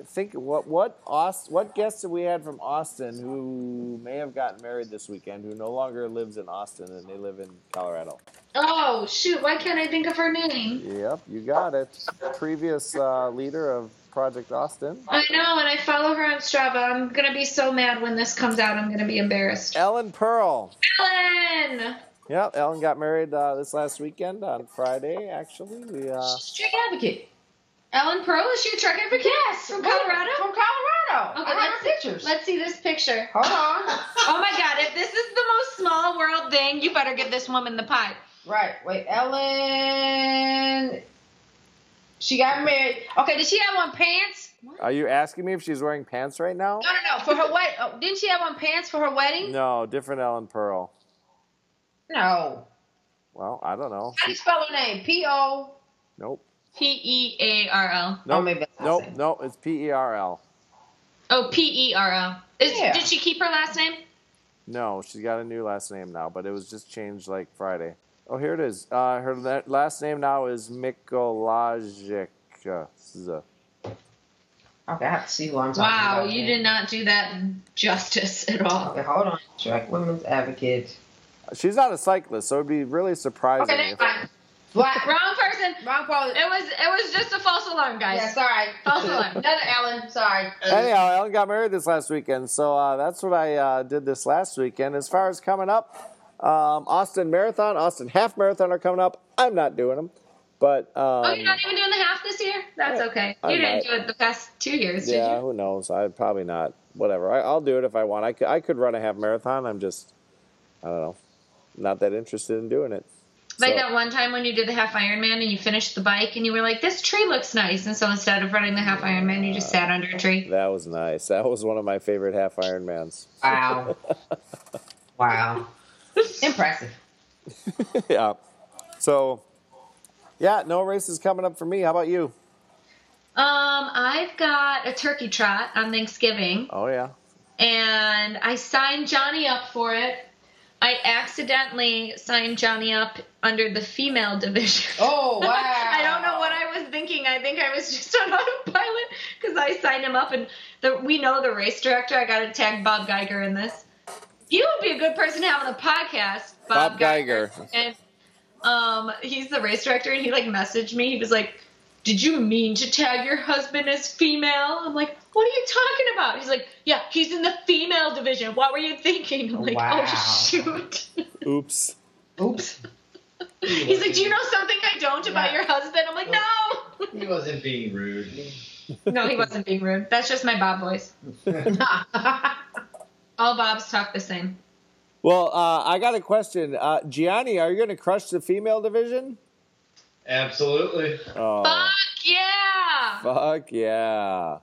Think what what Aust, what guests have we had from Austin who may have gotten married this weekend who no longer lives in Austin and they live in Colorado. Oh shoot! Why can't I think of her name? Yep, you got it. Previous uh, leader of Project Austin, I know, and I follow her on Strava. I'm gonna be so mad when this comes out. I'm gonna be embarrassed. Ellen Pearl. Ellen, Yeah, Ellen got married uh, this last weekend on Friday. Actually, we uh, Street advocate. Ellen Pearl is she a Trek advocate? Yes, from Colorado. From Colorado. Okay, I have let's her pictures. Let's see this picture. Hold on. Oh my god! If this is the most small world thing, you better give this woman the pie. Right. Wait, Ellen. She got married. Okay, did she have on pants? are you asking me if she's wearing pants right now? No, no, no. For her wedding. Oh, didn't she have on pants for her wedding? No, different Ellen Pearl. No. Well, I don't know. How do you spell her name? P O. Nope. P E A R L. No, Nope. maybe that's Nope. it. Nope. It's P E R L. Oh, P E R L. Is Yeah. Did she keep her last name? No, she's got a new last name now, but it was just changed like Friday. Oh, here it is. Uh, her la- last name now is Mikolajic. Okay, I have to see who I'm talking Wow, about. Wow, you did not do that justice at all. Okay, hold on. Trek women's advocate. She's not a cyclist, so it'd be really surprising. Okay, if, next one. What? Wrong person. Wrong quality. It was it was just a false alarm, guys. Yeah, sorry. False alarm. Another Ellen. Sorry. Anyhow, Ellen got married this last weekend, so uh, that's what I uh, did this last weekend. As far as coming up, um, Austin Marathon, Austin Half Marathon are coming up. I'm not doing them, but um, oh, you're not even doing the half this year? That's I- okay. I You didn't might. do it the past two years, did yeah, you? who knows? I probably not. Whatever. I, I'll do it if I want. I could, I could run a half marathon. I'm just, I don't know, not that interested in doing it. Like So- that one time when you did the half Ironman and you finished the bike and you were like, "This tree looks nice," and so instead of running the half Ironman, you just sat under a tree. That was nice. That was one of my favorite half Ironmans. Wow. wow. Impressive. yeah. So, yeah, no races coming up for me. How about you? Um, I've got a turkey trot on Thanksgiving. Oh yeah. and I signed Johnny up for it. I accidentally signed Johnny up under the female division. Oh, wow. I don't know what I was thinking. I think I was just on autopilot because I signed him up, and the, we know the race director. I got to tag Bob Geiger in this. You would be a good person to have on the podcast, Bob, Bob Geiger. And um, he's the race director, and he like messaged me. He was like, "Did you mean to tag your husband as female?" I'm like, "What are you talking about?" He's like, "Yeah, he's in the female division. What were you thinking?" I'm like, Wow. "Oh shoot." Oops. Oops. he's like, "Do you know something I don't about Yeah. your husband?" I'm like, "No, He wasn't being rude. no, he wasn't being rude. That's just my Bob voice. All Bobs talk the same. Well, uh, I got a question. Uh, Johnny, are you going to crush the female division? Absolutely. Oh, Fuck yeah! fuck yeah.